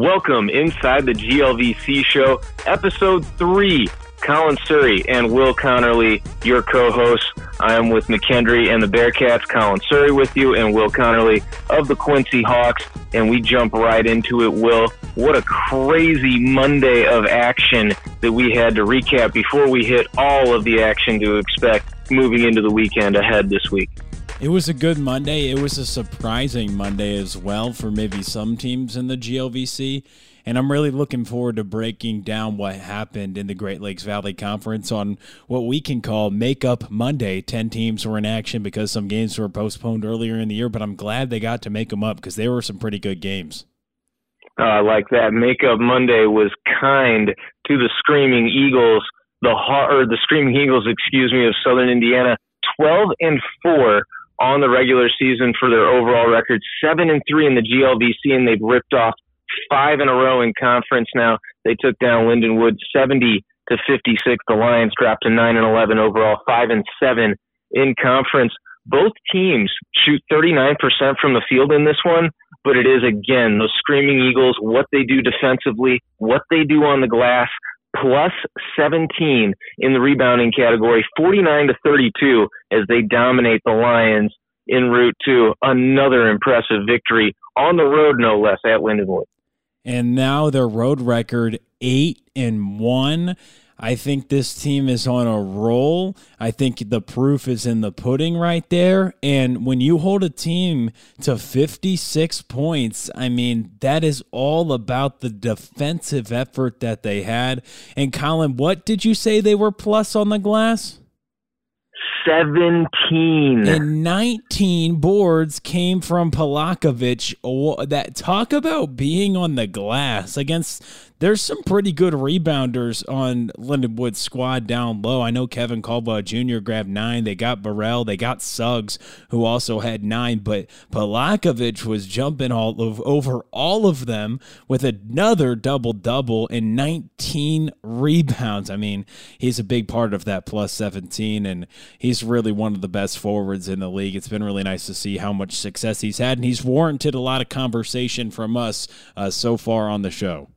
Welcome inside the GLVC show, episode three. Colin Surrey and Will Connerly, your co-hosts. I am with McKendree and the Bearcats. Colin Surrey with you and Will Connerly of the Quincy Hawks. And we jump right into it. Will, what a crazy Monday of action that we had to recap before we hit all of the action to expect moving into the weekend ahead this week. It was a good Monday. It was a surprising Monday as well for maybe some teams in the GLVC. And I'm really looking forward to breaking down what happened in the Great Lakes Valley Conference on what we can call Makeup Monday. 10 teams were in action because some games were postponed earlier in the year, but I'm glad they got to make them up because they were some pretty good games. Uh, like that Makeup Monday was kind to the Screaming Eagles, the or the Screaming Eagles, excuse me, of Southern Indiana, 12 and 4 on the regular season for their overall record, 7 and 3 in the GLVC, and they've ripped off five in a row in conference now. They took down Lindenwood 70 to 56. The Lions dropped to 9 and 11 overall, 5 and 7 in conference. Both teams shoot 39% from the field in this one, but it is again those screaming Eagles, what they do defensively, what they do on the glass, plus 17 in the rebounding category, 49 to 32 as they dominate the Lions en route to another impressive victory on the road, no less, at Lindenwood and now their road record eight and one. I think this team is on a roll. I think the proof is in the pudding right there. And when you hold a team to 56 points, I mean, that is all about the defensive effort that they had. And Colin, what did you say they were plus on the glass? 17. And 19 boards came from Polakovich. That talk about being on the glass against there's some pretty good rebounders on Lindenwood's squad down low. I know Kevin Caldwell Jr. grabbed nine. They got Burrell. They got Suggs, who also had nine. But Polakovich was jumping all of, over all of them with another double double and 19 rebounds. I mean, he's a big part of that plus 17, and he's really one of the best forwards in the league. It's been really nice to see how much success he's had, and he's warranted a lot of conversation from us uh, so far on the show.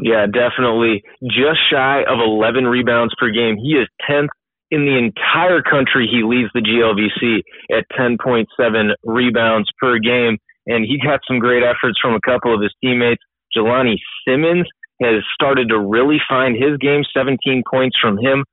Yeah, definitely. Just shy of 11 rebounds per game. He is 10th in the entire country. He leads the GLVC at 10.7 rebounds per game. And he got some great efforts from a couple of his teammates. Jelani Simmons has started to really find his game. 17 points from him,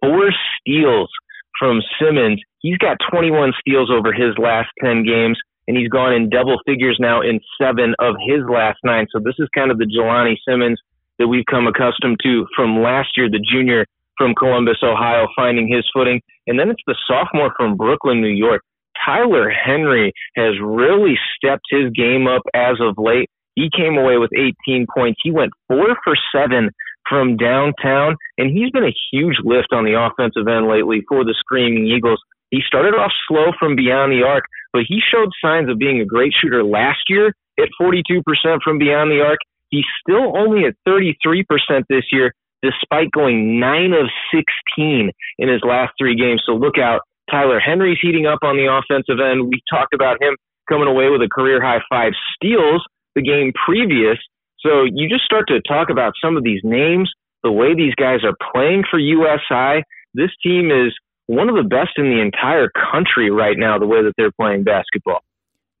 four steals from Simmons. He's got 21 steals over his last 10 games, and he's gone in double figures now in seven of his last nine. So this is kind of the Jelani Simmons that we've come accustomed to from last year, the junior from Columbus, Ohio, finding his footing. And then it's the sophomore from Brooklyn, New York. Tyler Henry has really stepped his game up as of late. He came away with 18 points. He went four for seven from downtown, and he's been a huge lift on the offensive end lately for the Screaming Eagles. He started off slow from beyond the arc, but he showed signs of being a great shooter last year at 42% from beyond the ark. He's still only at 33% this year, despite going 9 of 16 in his last three games. So look out. Tyler Henry's heating up on the offensive end. We talked about him coming away with a career high five steals the game previous. So you just start to talk about some of these names, the way these guys are playing for USI. This team is one of the best in the entire country right now, the way that they're playing basketball.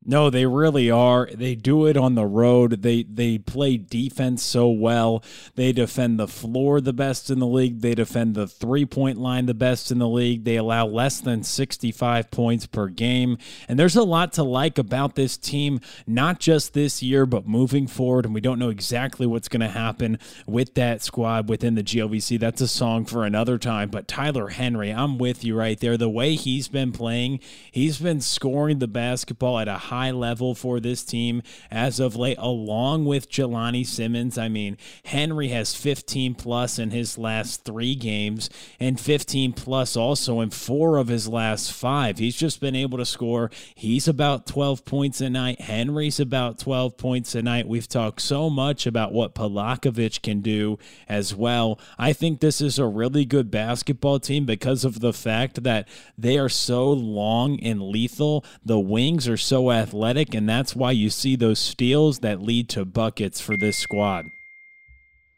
No, they really are. They do it on the road. They they play defense so well. They defend the floor the best in the league. They defend the three-point line the best in the league. They allow less than 65 points per game. And there's a lot to like about this team, not just this year, but moving forward. And we don't know exactly what's going to happen with that squad within the GLVC. That's a song for another time. But Tyler Henry, I'm with you right there. The way he's been playing, he's been scoring the basketball at a high high level for this team as of late, along with Jelani Simmons. I mean, Henry has 15 plus in his last three games and 15 plus also in four of his last five. He's just been able to score. He's about 12 points a night. Henry's about 12 points a night. We've talked so much about what Polakovich can do as well. I think this is a really good basketball team because of the fact that they are so long and lethal. The wings are so athletic athletic, and that's why you see those steals that lead to buckets for this squad.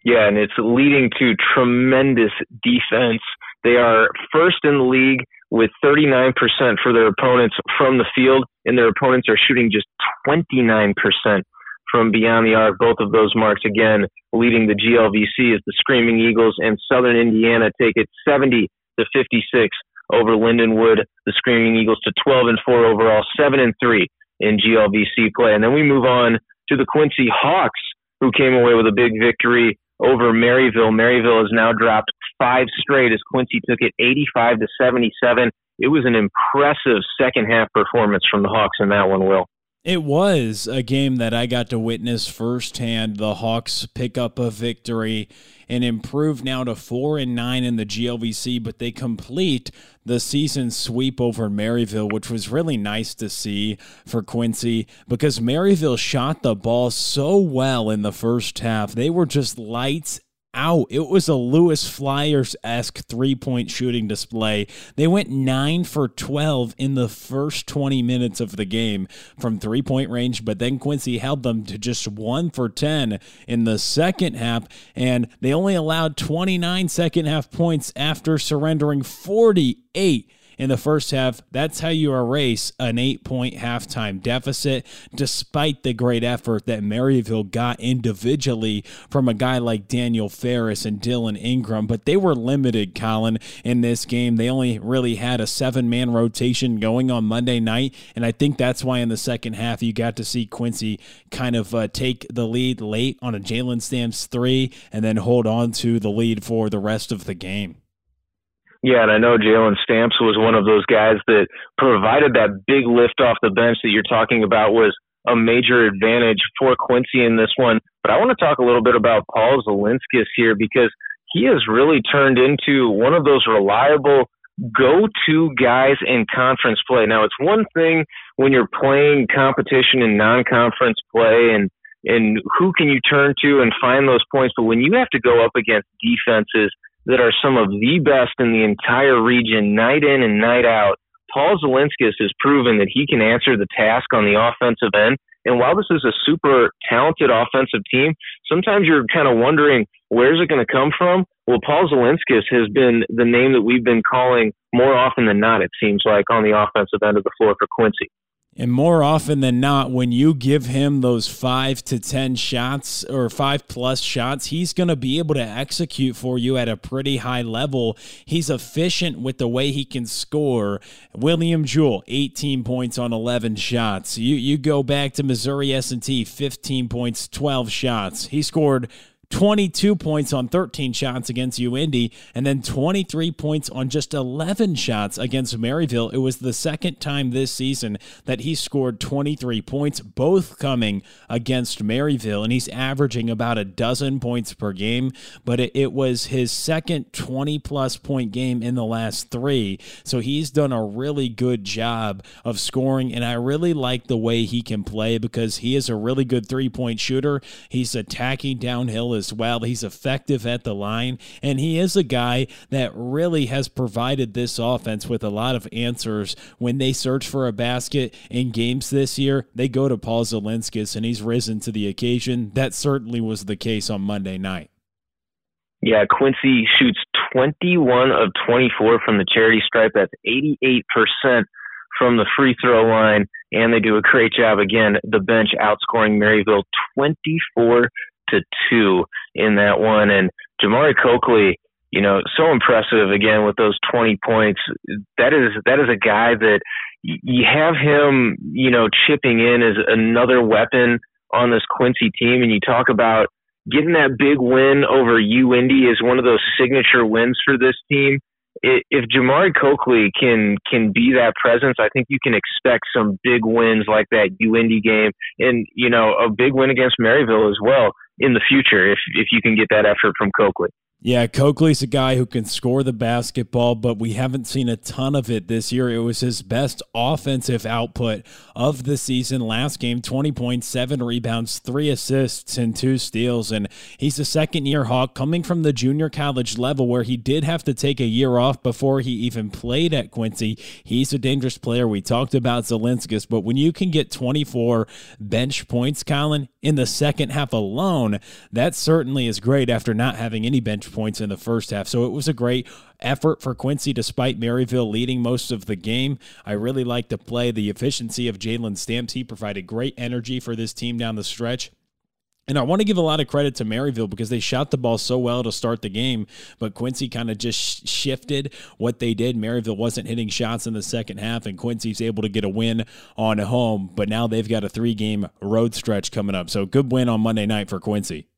Yeah, and it's leading to tremendous defense. They are first in the league with 39% for their opponents from the field, and their opponents are shooting just 29% from beyond the arc. Both of those marks, again, leading the GLVC as the Screaming Eagles and Southern Indiana take it 70 to 56 over Lindenwood. The Screaming Eagles to 12 and 4 overall, 7 and 3 in GLVC play. And then we move on to the Quincy Hawks, who came away with a big victory over Maryville. Maryville has now dropped five straight as Quincy took it 85 to 77. It was an impressive second half performance from the Hawks in that one, Will. It was a game that I got to witness firsthand. The Hawks pick up a victory and improve now to four and nine in the GLVC, but they complete the season sweep over Maryville, which was really nice to see for Quincy because Maryville shot the ball so well in the first half. They were just lights out. It was a Lewis Flyers esque three point shooting display. They went 9 for 12 in the first 20 minutes of the game from three point range, but then Quincy held them to just 1 for 10 in the second half, and they only allowed 29 second half points after surrendering 48 in the first half. That's how you erase an eight point halftime deficit, despite the great effort that Maryville got individually from a guy like Daniel Ferris and Dylan Ingram. But they were limited, Colin, in this game. They only really had a seven man rotation going on Monday night. And I think that's why in the second half you got to see Quincy kind of uh, take the lead late on a Jalen Stamps three and then hold on to the lead for the rest of the game. Yeah, and I know Jalen Stamps was one of those guys that provided that big lift off the bench that you're talking about was a major advantage for Quincy in this one. But I want to talk a little bit about Paul Zilinskas here because he has really turned into one of those reliable go-to guys in conference play. Now, it's one thing when you're playing competition in non-conference play and and who can you turn to and find those points, but when you have to go up against defenses – that are some of the best in the entire region, night in and night out. Paul Zilinskas has proven that he can answer the task on the offensive end. And while this is a super talented offensive team, sometimes you're kind of wondering where's it going to come from. Well, Paul Zilinskas has been the name that we've been calling more often than not. It seems like on the offensive end of the floor for Quincy. And more often than not, when you give him those five to 10 shots or five plus shots, he's going to be able to execute for you at a pretty high level. He's efficient with the way he can score. William Jewell, 18 points on 11 shots. You, you go back to Missouri S&T, 15 points, 12 shots. He scored 22 points on 13 shots against UIndy, and then 23 points on just 11 shots against Maryville. It was the second time this season that he scored 23 points, both coming against Maryville, and he's averaging about a dozen points per game. But it, it was his second 20 plus point game in the last three. So he's done a really good job of scoring, and I really like the way he can play because he is a really good three point shooter. He's attacking downhill as well. He's effective at the line, and he is a guy that really has provided this offense with a lot of answers. When they search for a basket in games this year, they go to Paul Zilinskas, and he's risen to the occasion. That certainly was the case on Monday night. Yeah, Quincy shoots 21 of 24 from the charity stripe. That's 88% from the free throw line, and they do a great job again. The bench outscoring Maryville 24 to two in that one. And Jamari Coakley, you know, so impressive again with those 20 points. That is that is a guy that you have him, you know, chipping in as another weapon on this Quincy team. And you talk about getting that big win over UIndy is one of those signature wins for this team if Jamari Coakley can can be that presence, I think you can expect some big wins like that UIndy game, and you know a big win against Maryville as well in the future if if you can get that effort from Coakley. Yeah, Coakley's a guy who can score the basketball, but we haven't seen a ton of it this year. It was his best offensive output of the season last game 20 points, seven rebounds, three assists, and two steals. And he's a second year Hawk coming from the junior college level where he did have to take a year off before he even played at Quincy. He's a dangerous player. We talked about Zilinskas, but when you can get 24 bench points, Colin, in the second half alone, that certainly is great after not having any bench points in the first half. So it was a great effort for Quincy despite Maryville leading most of the game. I really like to play the efficiency of Jalen Stamps. He provided great energy for this team down the stretch. And I want to give a lot of credit to Maryville because they shot the ball so well to start the game, but Quincy kind of just shifted what they did. Maryville wasn't hitting shots in the second half, and Quincy's able to get a win on home. But now they've got a three game road stretch coming up. So good win on Monday night for Quincy.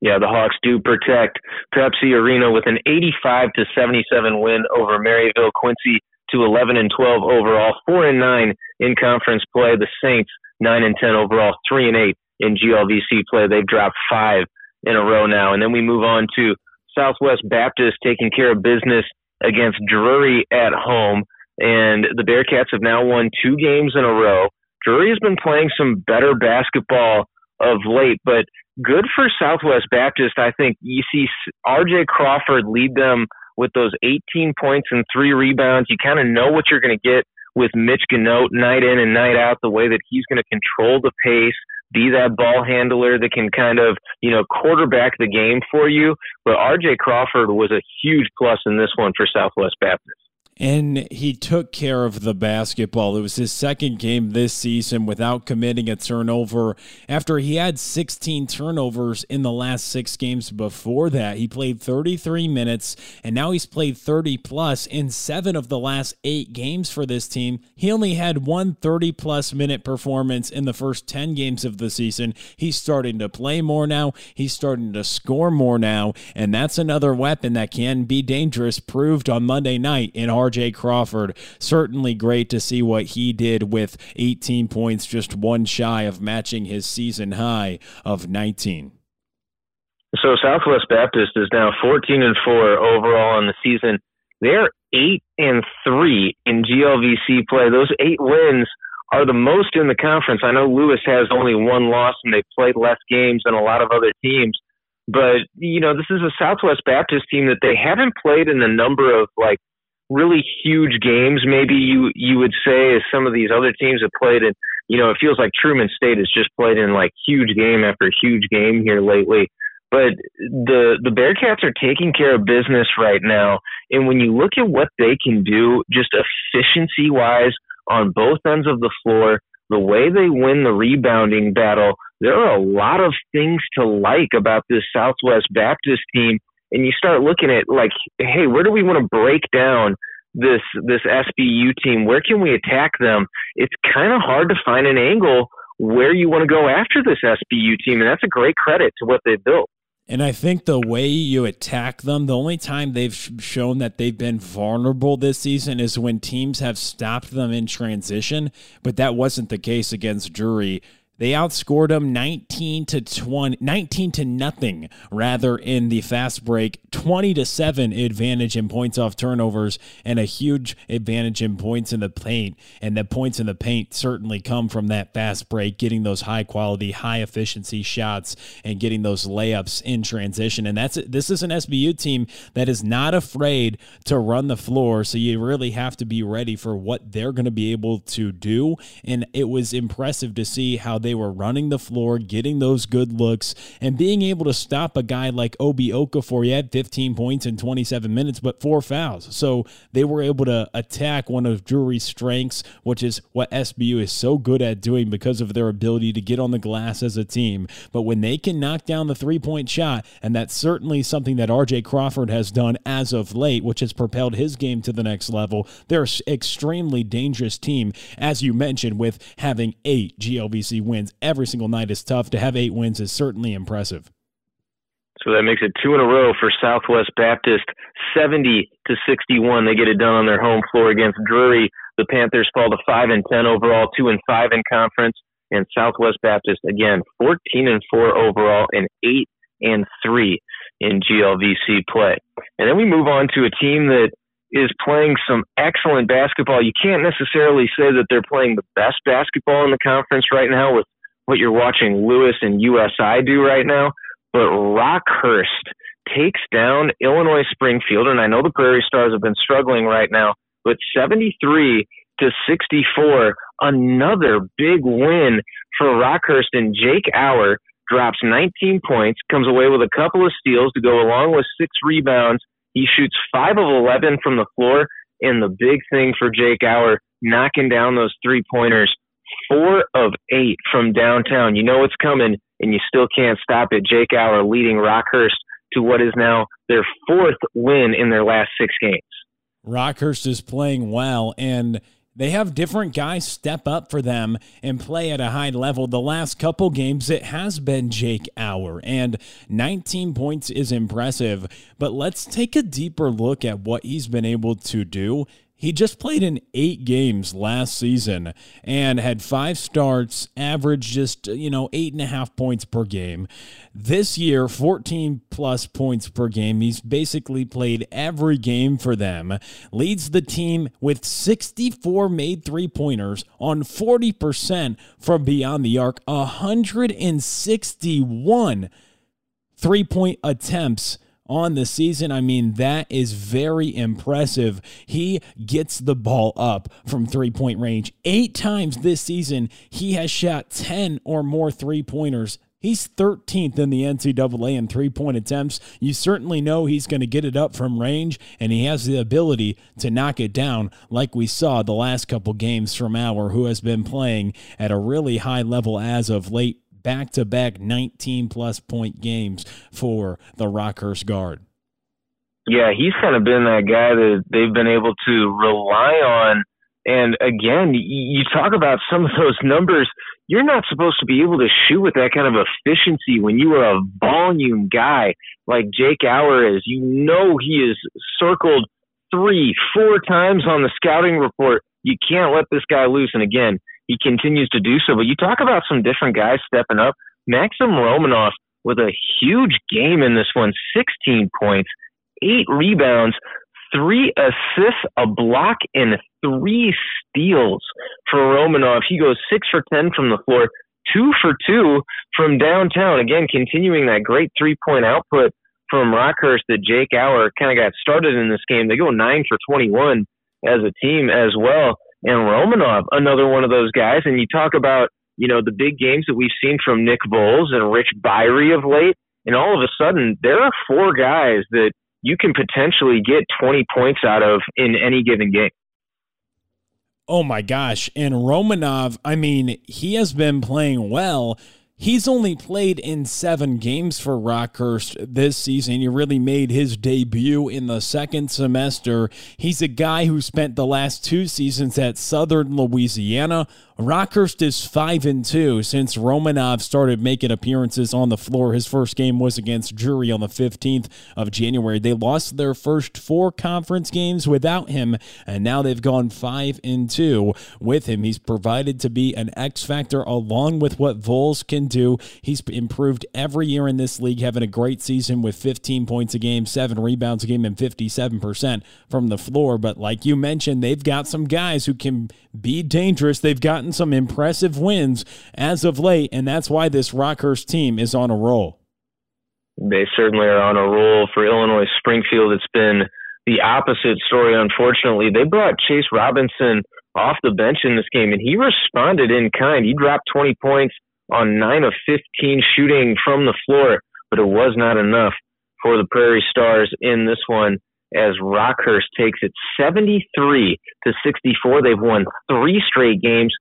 Yeah, the Hawks do protect Pepsi Arena with an 85 to 77 win over Maryville. Quincy to 11 and 12 overall, 4 and 9 in conference play. The Saints 9 and 10 overall, 3 and 8 in GLVC play. They've dropped 5 in a row now. And then we move on to Southwest Baptist taking care of business against Drury at home. And the Bearcats have now won two games in a row. Drury has been playing some better basketball of late, but good for Southwest Baptist. I think you see RJ Crawford lead them with those 18 points and three rebounds. You kind of know what you're going to get with Mitch Ganote night in and night out, the way that he's going to control the pace, be that ball handler that can kind of, you know, quarterback the game for you. But RJ Crawford was a huge plus in this one for Southwest Baptist and he took care of the basketball. It was his second game this season without committing a turnover after he had 16 turnovers in the last six games before that. He played 33 minutes and now he's played 30 plus in seven of the last eight games for this team. He only had one 30 plus minute performance in the first 10 games of the season. He's starting to play more now, he's starting to score more now, and that's another weapon that can be dangerous, proved on Monday night in our RJ Crawford. Certainly great to see what he did with 18 points, just one shy of matching his season high of 19. So Southwest Baptist is now 14 and 4 overall in the season. They're 8 and 3 in GLVC play. Those 8 wins are the most in the conference. I know Lewis has only one loss and they've played less games than a lot of other teams. But, you know, this is a Southwest Baptist team that they haven't played in a number of like really huge games, maybe you you would say, as some of these other teams have played in. You know, it feels like Truman State has just played in like huge game after huge game here lately. But the the Bearcats are taking care of business right now, and when you look at what they can do, just efficiency wise on both ends of the floor, the way they win the rebounding battle, there are a lot of things to like about this Southwest Baptist team and you start looking at like, hey, where do we want to break down this this SBU team? Where can we attack them? It's kind of hard to find an angle where you want to go after this SBU team, and that's a great credit to what they've built. And I think the way you attack them, the only time they've shown that they've been vulnerable this season is when teams have stopped them in transition. But that wasn't the case against Drury. They outscored them 19 to 20, 19 to nothing rather in the fast break, 20 to 7 advantage in points off turnovers and a huge advantage in points in the paint. And the points in the paint certainly come from that fast break, getting those high quality, high efficiency shots and getting those layups in transition. And that's this is an SBU team that is not afraid to run the floor, so you really have to be ready for what they're going to be able to do. And it was impressive to see how they were running the floor, getting those good looks, and being able to stop a guy like Obi Okafor. He had 15 points in 27 minutes, but four fouls. So they were able to attack one of Drury's strengths, which is what SBU is so good at doing because of their ability to get on the glass as a team. But when they can knock down the three point shot, and that's certainly something that RJ Crawford has done as of late, which has propelled his game to the next level, they're an extremely dangerous team, as you mentioned, with having eight GLVC wins wins every single night is tough. To have eight wins is certainly impressive. So that makes it two in a row for Southwest Baptist, 70 to 61. They get it done on their home floor against Drury. The Panthers fall to 5 and 10 overall, 2 and 5 in conference. And Southwest Baptist, again, 14 and 4 overall and 8 and three in GLVC play. And then we move on to a team that is playing some excellent basketball. You can't necessarily say that they're playing the best basketball in the conference right now with what you're watching Lewis and USI do right now, but Rockhurst takes down Illinois Springfield, and I know the Prairie Stars have been struggling right now, but 73 to 64, another big win for Rockhurst, and Jake Auer drops 19 points, comes away with a couple of steals to go along with six rebounds he shoots five of 11 from the floor. And the big thing for Jake Auer, knocking down those three pointers, four of eight from downtown. You know it's coming, and you still can't stop it. Jake Auer leading Rockhurst to what is now their fourth win in their last six games. Rockhurst is playing well, and they have different guys step up for them and play at a high level. The last couple games, it has been Jake Auer, and 19 points is impressive. But let's take a deeper look at what he's been able to do he just played in eight games last season and had five starts, averaged just, uh, you know, eight and a half points per game. This year, 14 plus points per game. He's basically played every game for them. Leads the team with 64 made three pointers on 40% from beyond the arc, 161 three point attempts on the season. I mean, that is very impressive. He gets the ball up from three point range. Eight times this season, he has shot 10 or more three pointers. He's 13th in the NCAA in three point attempts. You certainly know he's going to get it up from range, and he has the ability to knock it down, like we saw the last couple games from Auer, who has been playing at a really high level as of late back to back 19 plus point games for the Rockhurst guard. Yeah, he's kind of been that guy that they've been able to rely on. And again, you talk about some of those numbers. You're not supposed to be able to shoot with that kind of efficiency when you are a volume guy like Jake Auer is. You know he is circled three, four times on the scouting report. You can't let this guy loose. And again, he continues to do so. But you talk about some different guys stepping up. Maxim Romanov with a huge game in this one 16 points, eight rebounds, three assists, a block, and three steals for Romanov. He goes six for 10 from the floor, two for two from downtown. Again, continuing that great three point output from Rockhurst that Jake Auer kind of got started in this game. They go nine for 21 as a team as well and Romanov, another one of those guys. And you talk about, you know, the big games that we've seen from Nick Voles and Rich Byrie of late, and all of a sudden there are four guys that you can potentially get 20 points out of in any given game. Oh my gosh. And Romanov, I mean, he has been playing well. He's only played in seven games for Rockhurst this season. He really made his debut in the second semester. He's a guy who spent the last two seasons at Southern Louisiana, Rockhurst is 5 and 2 since Romanov started making appearances on the floor. His first game was against Drury on the 15th of January. They lost their first four conference games without him, and now they've gone 5 and 2 with him. He's provided to be an X factor along with what Voles can do. He's improved every year in this league, having a great season with 15 points a game, 7 rebounds a game, and 57% from the floor. But like you mentioned, they've got some guys who can be dangerous. They've gotten some impressive wins as of late, and that's why this Rockhurst team is on a roll. They certainly are on a roll. For Illinois Springfield, it's been the opposite story, unfortunately. They brought Chase Robinson off the bench in this game, and he responded in kind. He dropped 20 points on 9 of 15 shooting from the floor, but it was not enough for the Prairie Stars in this one as Rockhurst takes it 73 to 64. They've won three straight games,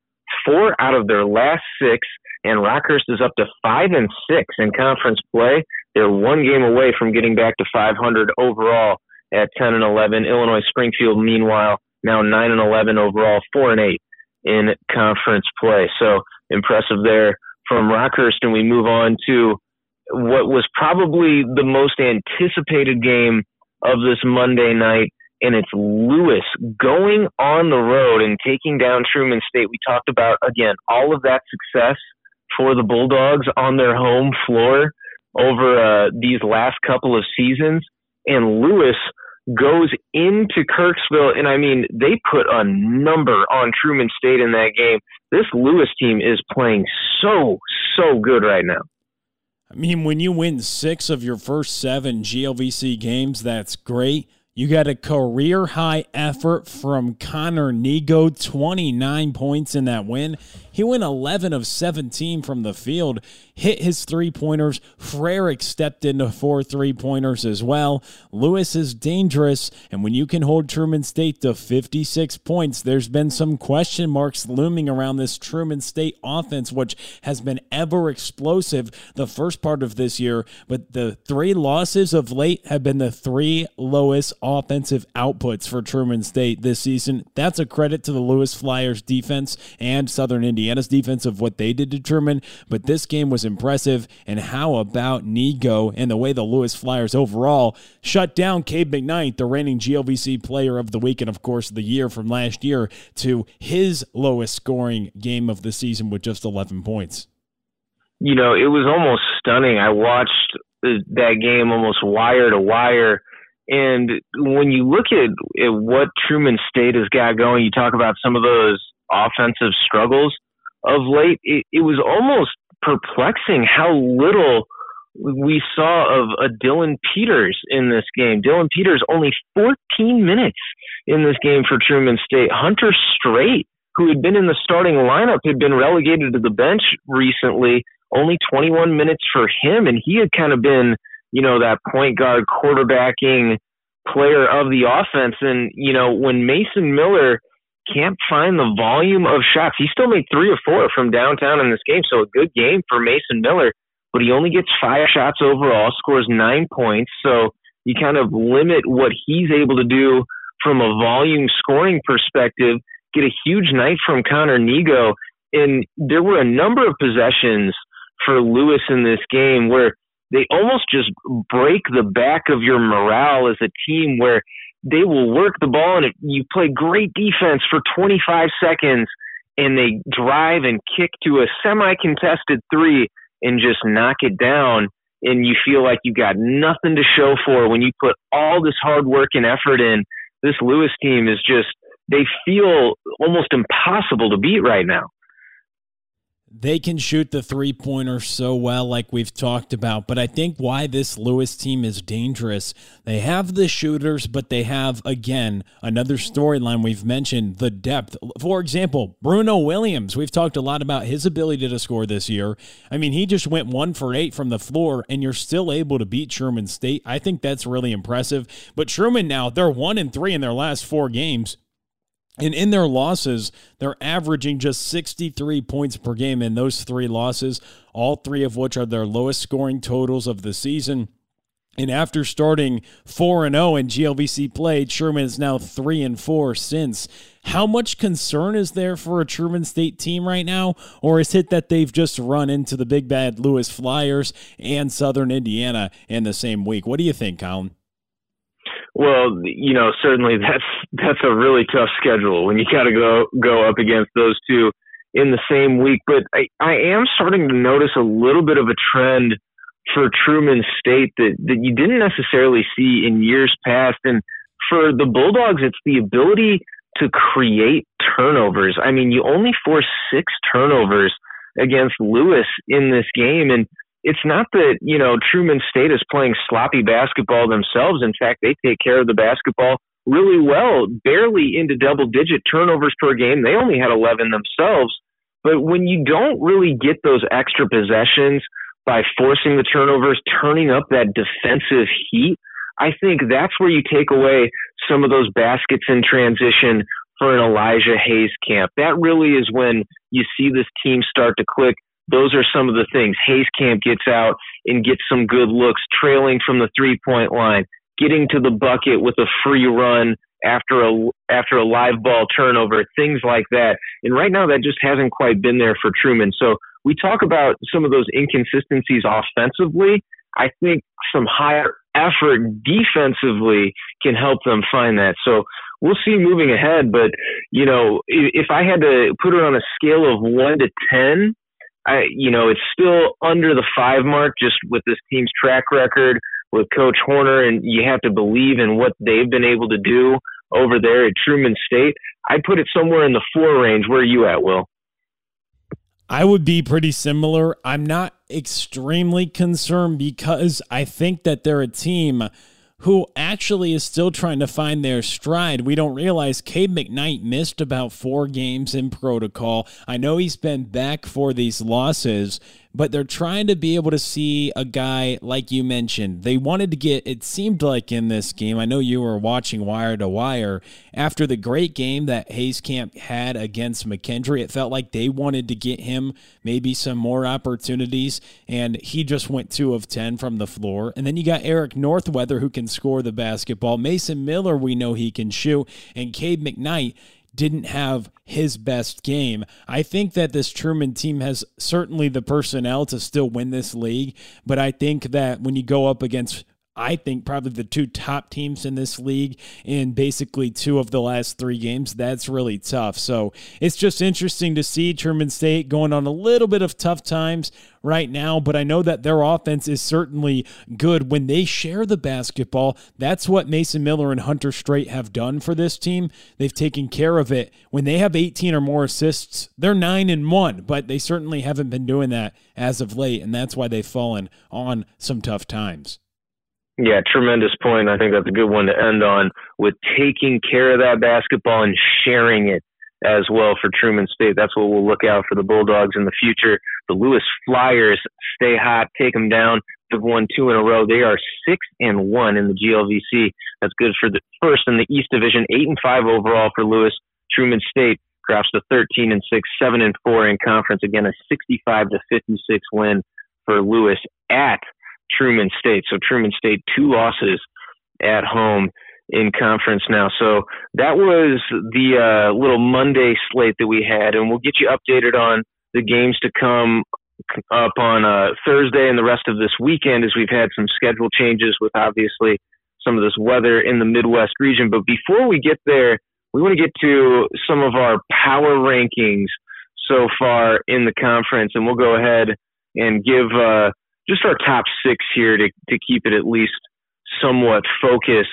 four out of their last six, and Rockhurst is up to five and six in conference play. They're one game away from getting back to 500 overall at 10 and 11. Illinois Springfield, meanwhile, now 9 and 11 overall, 4 and 8 in conference play. So impressive there from Rockhurst. And we move on to what was probably the most anticipated game of this Monday night, and it's Lewis going on the road and taking down Truman State. We talked about, again, all of that success for the Bulldogs on their home floor. over uh, these last couple of seasons. And Lewis goes into Kirksville, and I mean, they put a number on Truman State in that game. This Lewis team is playing so, so good right now. I mean, when you win six of your first seven GLVC games, that's great. You got a career high effort from Connor Nigo, 29 points in that win. He went 11 of 17 from the field, hit his three pointers. Frerick stepped into four three pointers as well. Lewis is dangerous, and when you can hold Truman State to 56 points, there's been some question marks looming around this Truman State offense, which has been ever explosive the first part of this year. But the three losses of late have been the three lowest offensive outputs for Truman State this season. That's a credit to the Lewis Flyers defense and Southern Indiana's defense of what they did determine, but this game was impressive. And how about Nigo and the way the Lewis Flyers overall shut down Cade McKnight, the reigning GLVC player of the week and, of course, the year from last year, to his lowest scoring game of the season with just 11 points? You know, it was almost stunning. I watched uh, that game almost wire to wire. And when you look at, at what Truman State has got going, you talk about some of those offensive struggles of late, it, it was almost perplexing how little we saw of a Dylan Peters in this game. Dylan Peters only 14 minutes in this game for Truman State. Hunter Straight, who had been in the starting lineup, had been relegated to the bench recently. Only 21 minutes for him, and he had kind of been, you know, that point guard quarterbacking player of the offense. And you know, when Mason Miller can't find the volume of shots. He still made three or four from downtown in this game, so a good game for Mason Miller, but he only gets five shots overall, scores nine points. So you kind of limit what he's able to do from a volume scoring perspective. Get a huge night from Connor Nigo. And there were a number of possessions for Lewis in this game where they almost just break the back of your morale as a team where they will work the ball and you play great defense for 25 seconds and they drive and kick to a semi contested three and just knock it down. And you feel like you got nothing to show for when you put all this hard work and effort in. This Lewis team is just they feel almost impossible to beat right now they can shoot the three pointer so well, like we've talked about. But I think why this Lewis team is dangerous, they have the shooters, but they have, again, another storyline we've mentioned the depth. For example, Bruno Williams, we've talked a lot about his ability to score this year. I mean, he just went one for eight from the floor, and you're still able to beat Truman State. I think that's really impressive. But Truman now, they're one and three in their last four games. And in their losses, they're averaging just 63 points per game in those three losses, all three of which are their lowest scoring totals of the season. And after starting 4 and 0 in GLVC play, Truman is now 3 and 4 since. How much concern is there for a Truman State team right now? Or is it that they've just run into the big bad Lewis Flyers and Southern Indiana in the same week? What do you think, Colin? Well, you know, certainly that's that's a really tough schedule when you got to go go up against those two in the same week. But I, I am starting to notice a little bit of a trend for Truman State that that you didn't necessarily see in years past. And for the Bulldogs, it's the ability to create turnovers. I mean, you only forced six turnovers against Lewis in this game, and it's not that, you know, Truman State is playing sloppy basketball themselves. In fact, they take care of the basketball really well, barely into double digit turnovers per game. They only had 11 themselves. But when you don't really get those extra possessions by forcing the turnovers, turning up that defensive heat, I think that's where you take away some of those baskets in transition for an Elijah Hayes camp. That really is when you see this team start to click those are some of the things. Hayes Camp gets out and gets some good looks, trailing from the three point line, getting to the bucket with a free run after a after a live ball turnover, things like that. And right now, that just hasn't quite been there for Truman. So we talk about some of those inconsistencies offensively. I think some higher effort defensively can help them find that. So we'll see moving ahead. But you know, if I had to put it on a scale of one to ten I, you know, it's still under the five mark just with this team's track record with Coach Horner, and you have to believe in what they've been able to do over there at Truman State. I'd put it somewhere in the four range. Where are you at, Will? I would be pretty similar. I'm not extremely concerned because I think that they're a team who actually is still trying to find their stride. We don't realize Cade McKnight missed about four games in protocol. I know he's been back for these losses, but they're trying to be able to see a guy like you mentioned. They wanted to get, it seemed like in this game, I know you were watching wire to wire, after the great game that Hayes Camp had against McKendree, it felt like they wanted to get him maybe some more opportunities, and he just went two of 10 from the floor. And then you got Eric Northweather who can score the basketball. Mason Miller, we know he can shoot, and Cade McKnight didn't have his best game. I think that this Truman team has certainly the personnel to still win this league, but I think that when you go up against I think probably the two top teams in this league in basically two of the last three games. That's really tough. So it's just interesting to see Truman State going on a little bit of tough times right now, but I know that their offense is certainly good when they share the basketball. That's what Mason Miller and Hunter Straight have done for this team. They've taken care of it. When they have 18 or more assists, they're 9 and 1, but they certainly haven't been doing that as of late, and that's why they've fallen on some tough times. Yeah, tremendous point. I think that's a good one to end on with taking care of that basketball and sharing it as well for Truman State. That's what we'll look out for the Bulldogs in the future. The Lewis Flyers stay hot, take them down. They've won two in a row. They are six and one in the GLVC. That's good for the first in the East Division. Eight and five overall for Lewis. Truman State drops to 13 and six, seven and four in conference. Again, a 65 to 56 win for Lewis at Truman State. So Truman State, two losses at home in conference now. So that was the uh, little Monday slate that we had, and we'll get you updated on the games to come up on uh, Thursday and the rest of this weekend as we've had some schedule changes with obviously some of this weather in the Midwest region. But before we get there, we want to get to some of our power rankings so far in the conference, and we'll go ahead and give uh, just our top six here to to keep it at least somewhat focused.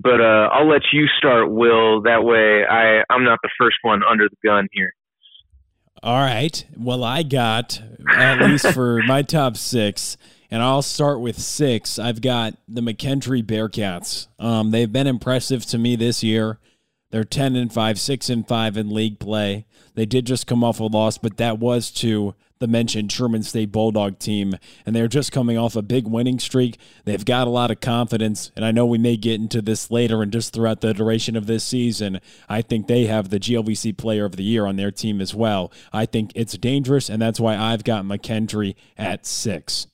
But uh, I'll let you start, Will. That way, I I'm not the first one under the gun here. All right. Well, I got at least for my top six, and I'll start with six. I've got the McKendree Bearcats. Um, they've been impressive to me this year. They're ten and five, six and five in league play. They did just come off a loss, but that was to the mentioned Truman State Bulldog team, and they're just coming off a big winning streak. They've got a lot of confidence, and I know we may get into this later and just throughout the duration of this season. I think they have the GLVC Player of the Year on their team as well. I think it's dangerous, and that's why I've got McKendree at six.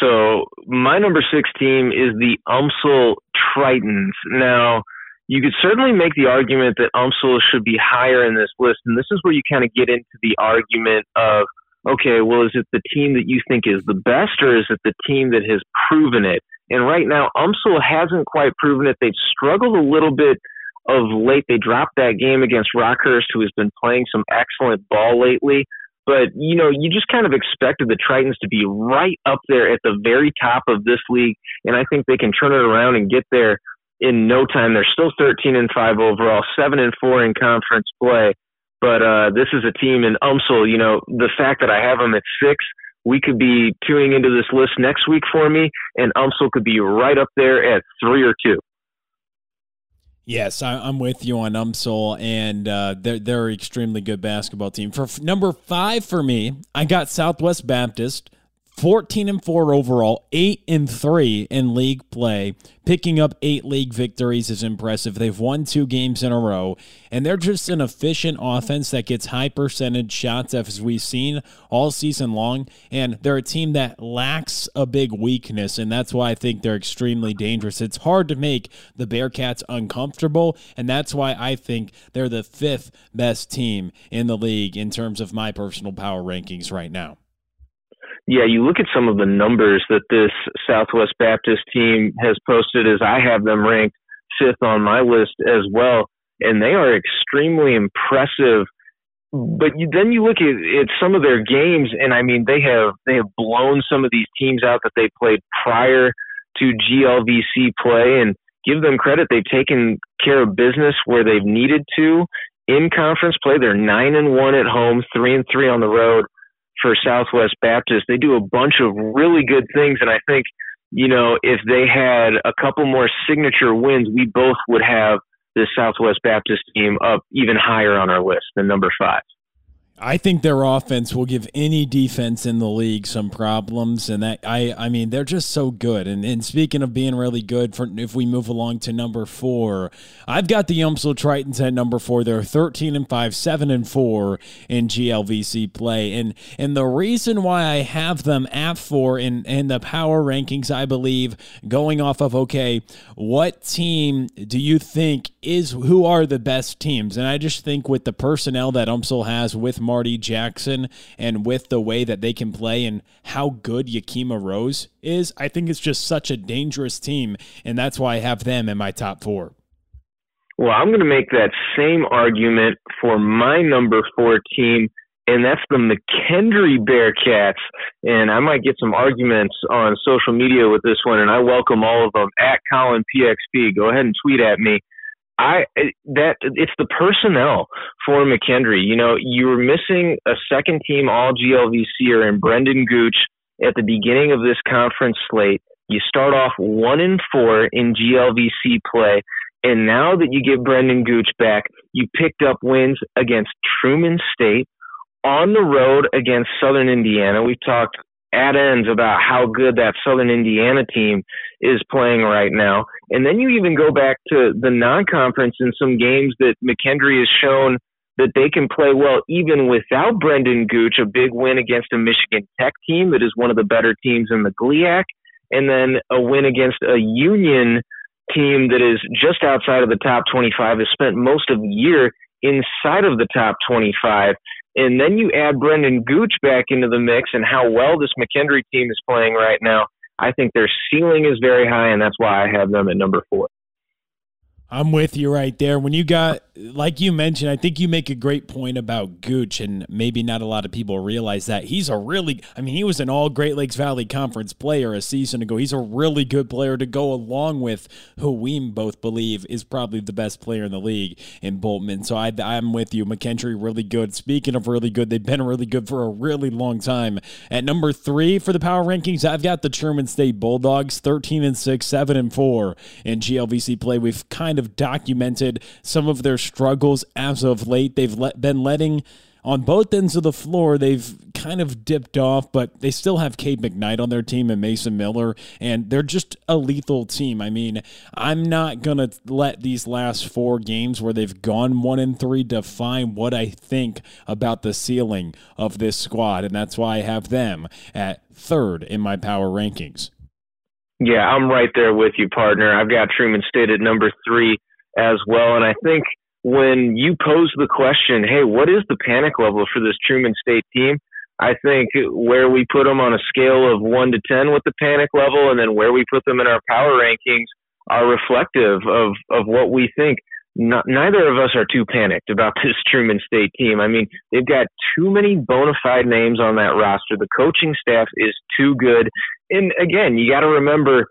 So my number six team is the UMSL Tritons. Now you could certainly make the argument that UMSL should be higher in this list. And this is where you kind of get into the argument of, okay, well, is it the team that you think is the best or is it the team that has proven it? And right now, UMSL hasn't quite proven it. They've struggled a little bit of late. They dropped that game against Rockhurst, who has been playing some excellent ball lately. But, you know, you just kind of expected the Tritons to be right up there at the very top of this league. And I think they can turn it around and get there in no time. They're still 13 and five overall, seven and four in conference play. But uh, this is a team in UMSL. You know, the fact that I have them at six, we could be tuning into this list next week for me, and UMSL could be right up there at three or two. Yes, I, am with you on UMSL, and uh, they're they're an extremely good basketball team. For f- number five for me, I got Southwest Baptist. 14 and 4 overall, 8 and 3 in league play. Picking up 8 league victories is impressive. They've won 2 games in a row, and they're just an efficient offense that gets high percentage shots as we've seen all season long, and they're a team that lacks a big weakness, and that's why I think they're extremely dangerous. It's hard to make the Bearcats uncomfortable, and that's why I think they're the 5th best team in the league in terms of my personal power rankings right now yeah, you look at some of the numbers that this Southwest Baptist team has posted as I have them ranked fifth on my list as well. And they are extremely impressive but you, then you look at, at some of their games, and I mean, they have they have blown some of these teams out that they played prior to GLVC play, and give them credit. They've taken care of business where they've needed to in conference play. They're nine and one at home, three and three on the road for Southwest Baptist. They do a bunch of really good things, and I think you know if they had a couple more signature wins, we both would have this Southwest Baptist team up even higher on our list than number five. I think their offense will give any defense in the league some problems, and that I I mean they're just so good. And and speaking of being really good, for if we move along to number four, I've got the UMSL Tritons at number four. They're thirteen and five, seven and four in GLVC play, and and the reason why I have them at four in in the power rankings, I believe, going off of okay, what team do you think is who are the best teams? And I just think with the personnel that UMSL has with Marty Jackson and with the way that they can play and how good Yakima Rose is, I think it's just such a dangerous team. And that's why I have them in my top four. Well, I'm going to make that same argument for my number four team, and that's the McKendree Bearcats. And I might get some arguments on social media with this one, and I welcome all of them at Colin PXP. Go ahead and tweet at me. I that it's the personnel for McKendree. You know, you were missing a second team All GLVCer in Brendan Gooch at the beginning of this conference slate. You start off one and four in GLVC play, and now that you get Brendan Gooch back, you picked up wins against Truman State on the road against Southern Indiana. We've talked at ends about how good that Southern Indiana team is playing right now. And then you even go back to the non conference in some games that McKendree has shown that they can play well even without Brendan Gooch, a big win against a Michigan Tech team that is one of the better teams in the GLIAC, and then a win against a Union team that is just outside of the top 25, has spent most of the year inside of the top 25. And then you add Brendan Gooch back into the mix and how well this McKendree team is playing right now. I think their ceiling is very high, and that's why I have them at number four. I'm with you right there. When you got, like you mentioned, I think you make a great point about Gooch, and maybe not a lot of people realize that he's a really, I mean, he was an all Great Lakes Valley Conference player a season ago. He's a really good player to go along with who we both believe is probably the best player in the league in Boltman. So I, I'm with you. McKendree, really good. Speaking of really good, they've been really good for a really long time. At number three for the power rankings, I've got the Truman State Bulldogs, 13 and 6, 7 and 4 in GLVC play. We've kind of of documented some of their struggles as of late. They've let, been letting on both ends of the floor, they've kind of dipped off, but they still have Cade McKnight on their team and Mason Miller, and they're just a lethal team. I mean, I'm not gonna let these last four games where they've gone one and three define what I think about the ceiling of this squad, and that's why I have them at third in my power rankings. Yeah, I'm right there with you, partner. I've got Truman State at number three as well. And I think when you pose the question, hey, what is the panic level for this Truman State team? I think where we put them on a scale of one to 10 with the panic level and then where we put them in our power rankings are reflective of, of what we think. Not, neither of us are too panicked about this Truman State team. I mean, they've got too many bona fide names on that roster. The coaching staff is too good and again, you got to remember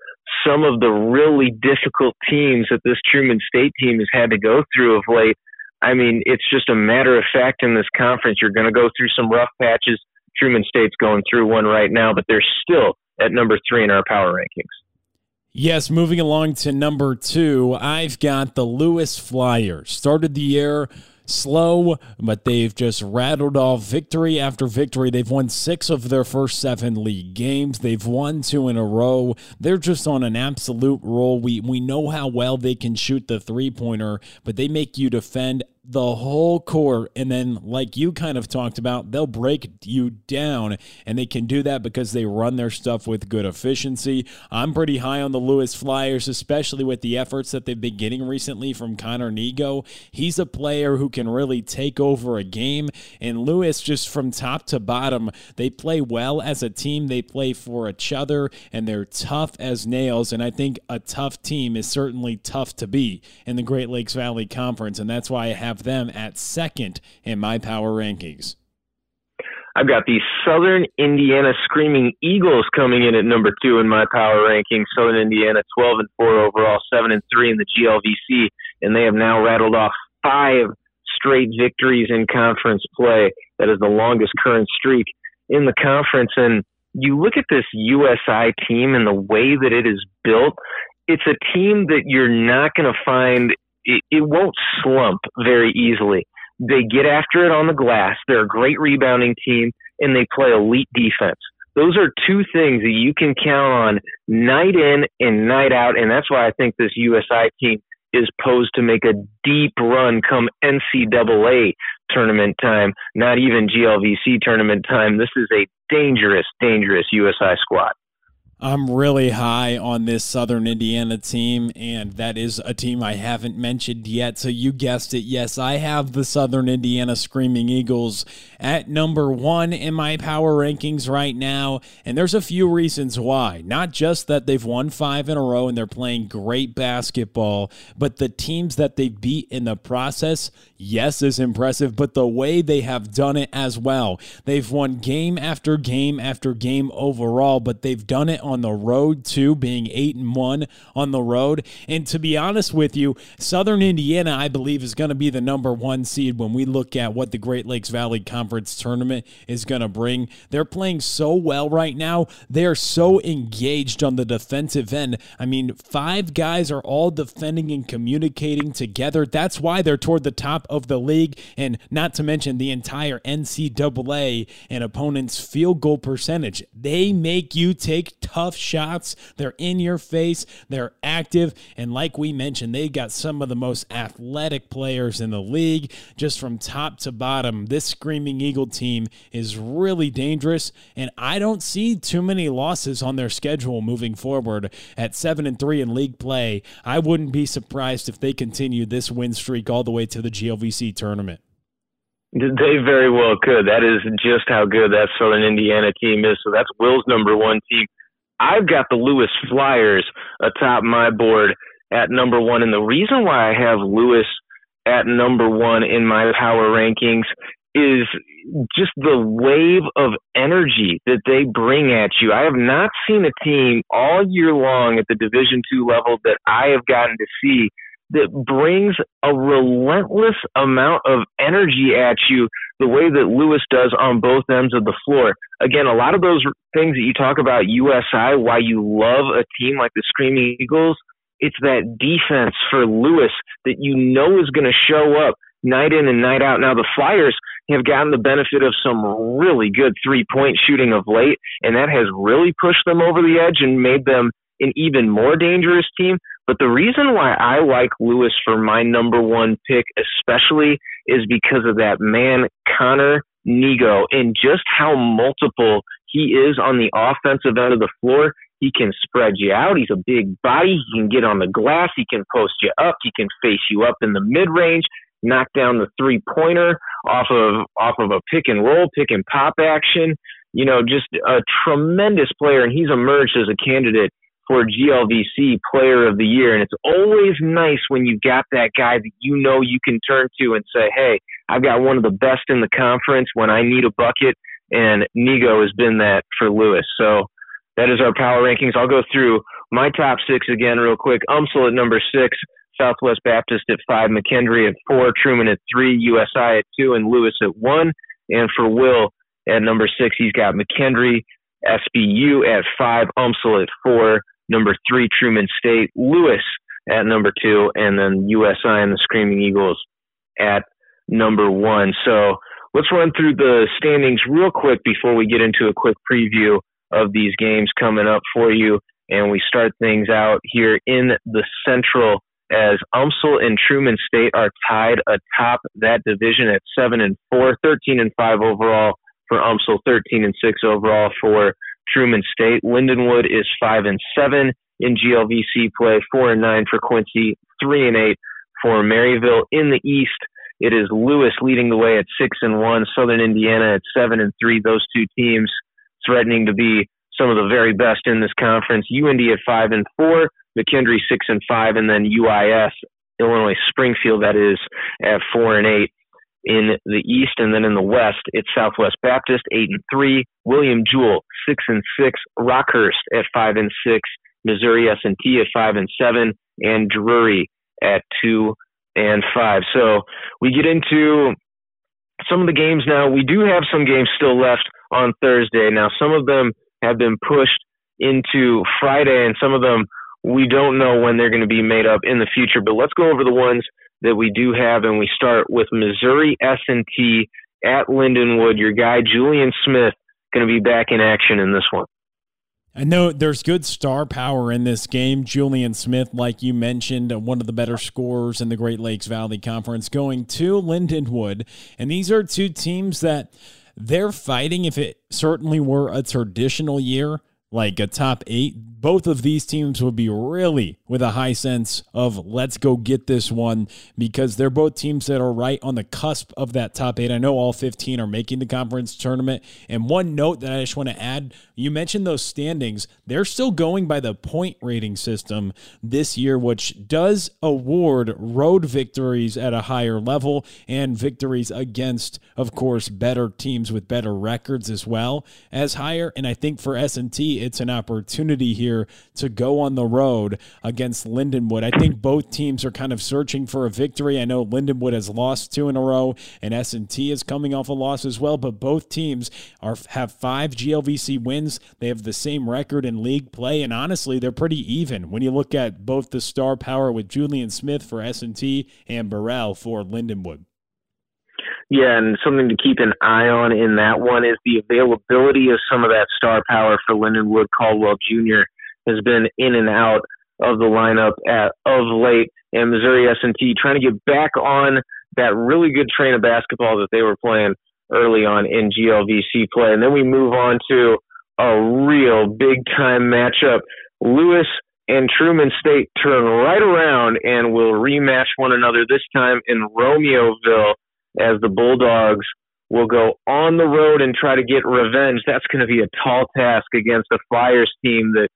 some of the really difficult teams that this Truman State team has had to go through of late. I mean, it's just a matter of fact in this conference, you're going to go through some rough patches. Truman State's going through one right now, but they're still at number three in our power rankings. Yes, moving along to number two, I've got the Lewis Flyers. Started the year slow, but they've just rattled off victory after victory. They've won six of their first seven league games. They've won two in a row. They're just on an absolute roll. We we know how well they can shoot the three pointer, but they make you defend the whole core. and then like you kind of talked about they'll break you down and they can do that because they run their stuff with good efficiency. I'm pretty high on the lewis flyers especially with the efforts that they've been getting recently from connor niego he's a player who can really take over a game. And lewis just from top to bottom they play well as a team. They play for each other and they're tough as nails. And i think a tough team is certainly tough to beat in the great lakes valley conference. And that's why i have have them at second in my power rankings. I've got the Southern Indiana Screaming Eagles coming in at number two in my power ranking. Southern Indiana, 12 and four overall, seven and three in the GLVC, and they have now rattled off five straight victories in conference play. That is the longest current streak in the conference. And you look at this USI team and the way that it is built, it's a team that you're not going to find, it, it won't slump very easily. They get after it on the glass. They're a great rebounding team and they play elite defense. Those are two things that you can count on night in and night out. And that's why I think this USI team is posed to make a deep run come NCAA tournament time, not even GLVC tournament time. This is a dangerous, dangerous USI squad. I'm really high on this Southern Indiana team, and that is a team I haven't mentioned yet. So you guessed it. Yes, I have the Southern Indiana Screaming Eagles at number one in my power rankings right now. And there's a few reasons why. Not just that they've won five in a row and they're playing great basketball, but the teams that they beat in the process, yes, is impressive, but the way they have done it as well. They've won game after game after game overall, but they've done it on the road too, being eight and one on the road. And to be honest with you, Southern Indiana, I believe, is going to be the number one seed when we look at what the Great Lakes Valley Conference tournament is going to bring. They're playing so well right now. They're so engaged on the defensive end. I mean, five guys are all defending and communicating together. That's why they're toward the top of the league, and not to mention the entire NCAA and opponents' field goal percentage. They make you take tough shots. They're in your face, they're active, and like we mentioned, they got some of the most athletic players in the league just from top to bottom. This Screaming Eagle team is really dangerous, and I don't see too many losses on their schedule moving forward at 7 and 3 in league play. I wouldn't be surprised if they continue this win streak all the way to the GLVC tournament. They very well could. That is just how good that Southern Indiana team is. So that's Will's number one team. I've got the Lewis Flyers atop my board at number one. And the reason why I have Lewis at number one in my power rankings is just the wave of energy that they bring at you. I have not seen a team all year long at the Division two level that I have gotten to see that brings a relentless amount of energy at you the way that Lewis does on both ends of the floor. Again, a lot of those things that you talk about USI, why you love a team like the Screaming Eagles, it's that defense for Lewis that you know is going to show up night in and night out. Now the Flyers have gotten the benefit of some really good three point shooting of late, and that has really pushed them over the edge and made them an even more dangerous team. But the reason why I like Lewis for my number one pick, especially, is because of that man, Connor Niego, and just how multiple he is on the offensive end of the floor. He can spread you out. He's a big body. He can get on the glass. He can post you up. He can face you up in the mid range, knock down the three pointer off of off of a pick and roll, pick and pop action. You know, just a tremendous player, and he's emerged as a candidate for GLVC Player of the Year. And it's always nice when you've got that guy that you know you can turn to and say, hey, I've got one of the best in the conference when I need a bucket. And Niego has been that for Lewis. So that is our power rankings. I'll go through my top six again real quick. UMSL at number six, Southwest Baptist at five, McKendree at four, Truman at three, USI at two, and Lewis at one. And for Will at number six, he's got McKendree, SBU at five, UMSL at four, number three, Truman State, Lewis at number two, and then USI and the Screaming Eagles at number one. So let's run through the standings real quick before we get into a quick preview of these games coming up for you. And we start things out here in the Central as UMSL and Truman State are tied atop that division at seven and four, 13 and five overall for UMSL, 13 and six overall for Truman State. Lindenwood is five and seven in GLVC play, four and nine for Quincy, three and eight for Maryville. In the East, it is Lewis leading the way at six and one, Southern Indiana at seven and three. Those two teams threatening to be some of the very best in this conference. UIndy at five and four, McKendree six and five, and then UIS Illinois Springfield, that is, at four and eight. In the East and then in the West, it's Southwest Baptist eight and three, William Jewell six and six, Rockhurst at five and six, Missouri S&T at five and seven, and Drury at two and five. So we get into some of the games now. We do have some games still left on Thursday. Now some of them have been pushed into Friday, and some of them we don't know when they're going to be made up in the future. But let's go over the ones that we do have, and we start with Missouri S&T at Lindenwood. Your guy Julian Smith going to be back in action in this one. I know there's good star power in this game. Julian Smith, like you mentioned, uh, one of the better scorers in the Great Lakes Valley Conference, going to Lindenwood. And these are two teams that they're fighting. If it certainly were a traditional year, like a top eight, both of these teams would be really with a high sense of let's go get this one because they're both teams that are right on the cusp of that top eight. I know all 15 are making the conference tournament. And one note that I just want to add you mentioned those standings. They're still going by the point rating system this year, which does award road victories at a higher level and victories against, of course, better teams with better records as well as higher. And I think for S&T, it's an opportunity here to go on the road against Lindenwood. I think both teams are kind of searching for a victory. I know Lindenwood has lost two in a row, and S&T is coming off a loss as well. But both teams are have five GLVC wins. They have the same record in league play, and honestly, they're pretty even when you look at both the star power with Julian Smith for S&T and Burrell for Lindenwood. Yeah, and something to keep an eye on in that one is the availability of some of that star power for Lindenwood. Caldwell Jr. has been in and out of the lineup at, of late, and Missouri S&T trying to get back on that really good train of basketball that they were playing early on in GLVC play. And then we move on to a real big time matchup. Lewis and Truman State turn right around and will rematch one another this time in Romeoville as the Bulldogs will go on the road and try to get revenge. That's going to be a tall task against a Flyers team that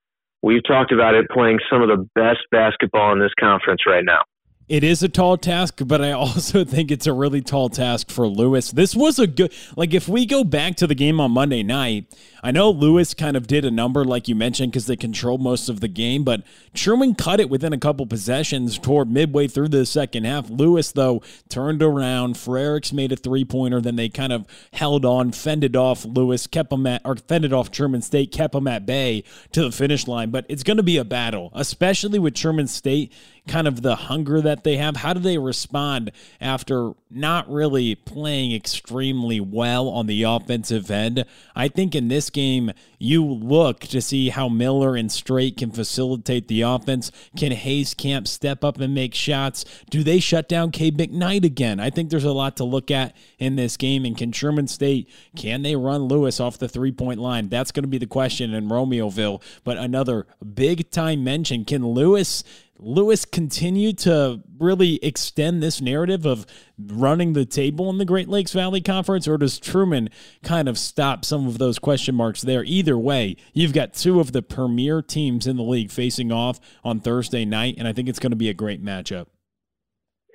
we've talked about it playing some of the best basketball in this conference right now. It is a tall task, but I also think it's a really tall task for Lewis. This was a good, like, if we go back to the game on Monday night, I know Lewis kind of did a number, like you mentioned, because they controlled most of the game, but Truman cut it within a couple possessions toward midway through the second half. Lewis, though, turned around. Frericks made a three pointer, then they kind of held on, fended off Lewis, kept them at, or fended off Truman State, kept them at bay to the finish line. But it's going to be a battle, especially with Truman State kind of the hunger that they have? How do they respond after not really playing extremely well on the offensive end? I think in this game, you look to see how Miller and Straight can facilitate the offense. Can Hayes Camp step up and make shots? Do they shut down Cade McKnight again? I think there's a lot to look at in this game. And can Truman State, can they run Lewis off the three point line? That's going to be the question in Romeoville. But another big time mention can Lewis Lewis continue to really extend this narrative of running the table in the Great Lakes Valley Conference, or does Truman kind of stop some of those question marks there? Either way, you've got two of the premier teams in the league facing off on Thursday night, and I think it's going to be a great matchup.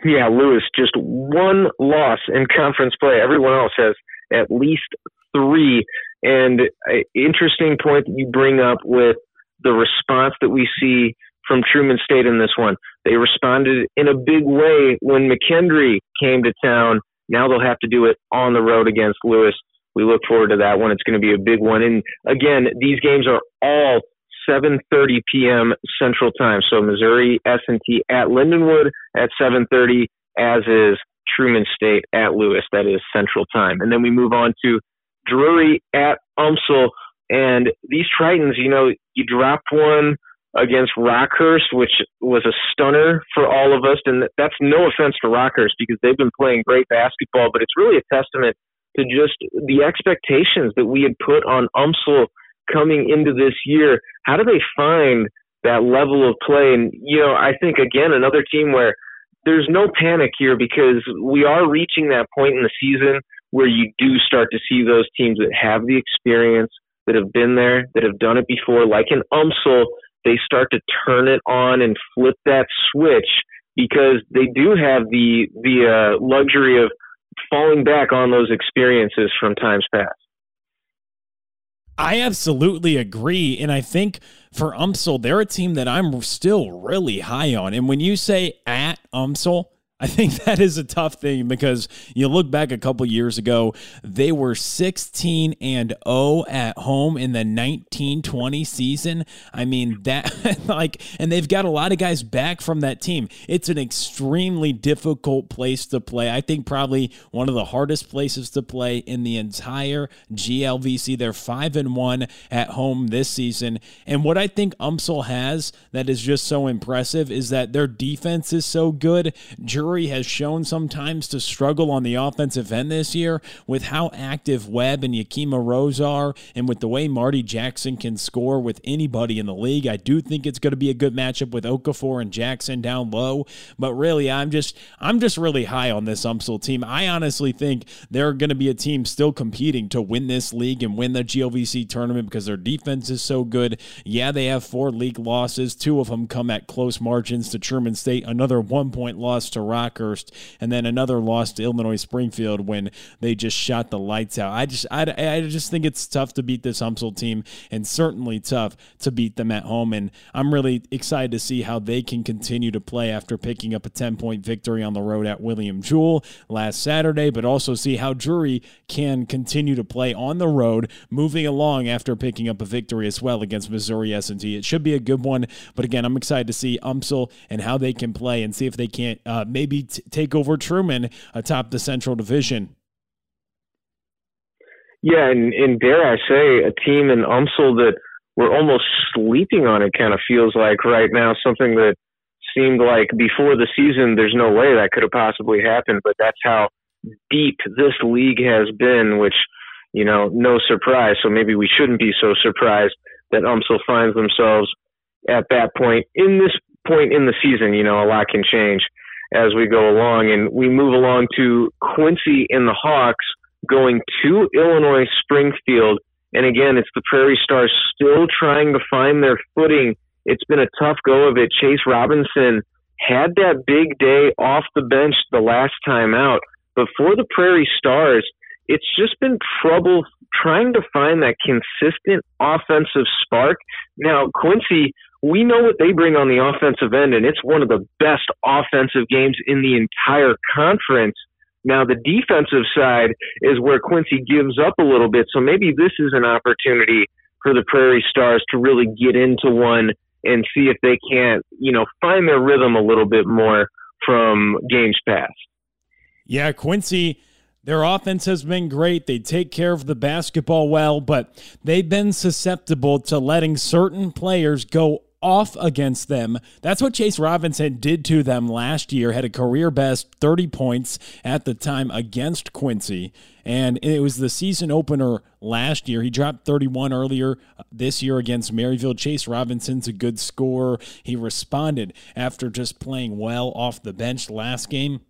Yeah, Lewis, just one loss in conference play. Everyone else has at least three. And uh, interesting point that you bring up with the response that we see from Truman State in this one. They responded in a big way when McKendree came to town. Now they'll have to do it on the road against Lewis. We look forward to that one. It's going to be a big one. And again, these games are all 7:30 p.m. Central Time. So Missouri S&T at Lindenwood at 7:30, as is Truman State at Lewis. That is Central Time. And then we move on to Drury at UMSL. And these Tritons, you know, you drop one against Rockhurst, which was a stunner for all of us. And that's no offense to Rockhurst because they've been playing great basketball, but it's really a testament to just the expectations that we had put on UMSL coming into this year. How do they find that level of play? And, you know, I think, again, another team where there's no panic here because we are reaching that point in the season where you do start to see those teams that have the experience, that have been there, that have done it before, like in UMSL, they start to turn it on and flip that switch because they do have the the uh, luxury of falling back on those experiences from times past. I absolutely agree. And I think for UMSL, they're a team that I'm still really high on. And when you say at UMSL, I think that is a tough thing because you look back a couple years ago, they were 16 and 0 at home in the 1920 season. I mean, that like and they've got a lot of guys back from that team. It's an extremely difficult place to play. I think probably one of the hardest places to play in the entire GLVC. They're 5 and 1 at home this season. And what I think UMSL has that is just so impressive is that their defense is so good. Drury has shown sometimes to struggle on the offensive end this year with how active Webb and Yakima Rose are, and with the way Marty Jackson can score with anybody in the league. I do think it's going to be a good matchup with Okafor and Jackson down low. But really, I'm just I'm just really high on this UMSL team. I honestly think they're going to be a team still competing to win this league and win the GLVC tournament because their defense is so good. Yeah, they have four league losses. Two of them come at close margins to Truman State. Another one point loss to Rock Rockhurst, and then another loss to Illinois Springfield when they just shot the lights out. I just I, I just think it's tough to beat this UMSL team, and certainly tough to beat them at home. And I'm really excited to see how they can continue to play after picking up a 10 point victory on the road at William Jewell last Saturday, but also see how Drury can continue to play on the road, moving along after picking up a victory as well against Missouri S&T. It should be a good one, but again, I'm excited to see UMSL and how they can play and see if they can't uh, maybe t- take over Truman atop the Central Division. Yeah, and, and dare I say, a team in UMSL that we're almost sleeping on it kind of feels like right now, something that seemed like before the season, there's no way that could have possibly happened, but that's how deep this league has been, which, you know, no surprise. So maybe we shouldn't be so surprised that UMSL finds themselves at that point in this point in the season. You know, a lot can change as we go along. And we move along to Quincy and the Hawks going to Illinois Springfield. And again, it's the Prairie Stars still trying to find their footing. It's been a tough go of it. Chase Robinson had that big day off the bench the last time out. But for the Prairie Stars, it's just been trouble trying to find that consistent offensive spark. Now, Quincy we know what they bring on the offensive end, and it's one of the best offensive games in the entire conference. Now, the defensive side is where Quincy gives up a little bit, so maybe this is an opportunity for the Prairie Stars to really get into one and see if they can't, you know, find their rhythm a little bit more from games past. Yeah, Quincy their offense has been great. They take care of the basketball well, but they've been susceptible to letting certain players go off against them. That's what Chase Robinson did to them last year. Had a career best 30 points at the time against Quincy. And it was the season opener last year. He dropped 31 earlier uh, this year against Maryville. Chase Robinson's a good scorer. He responded after just playing well off the bench last game.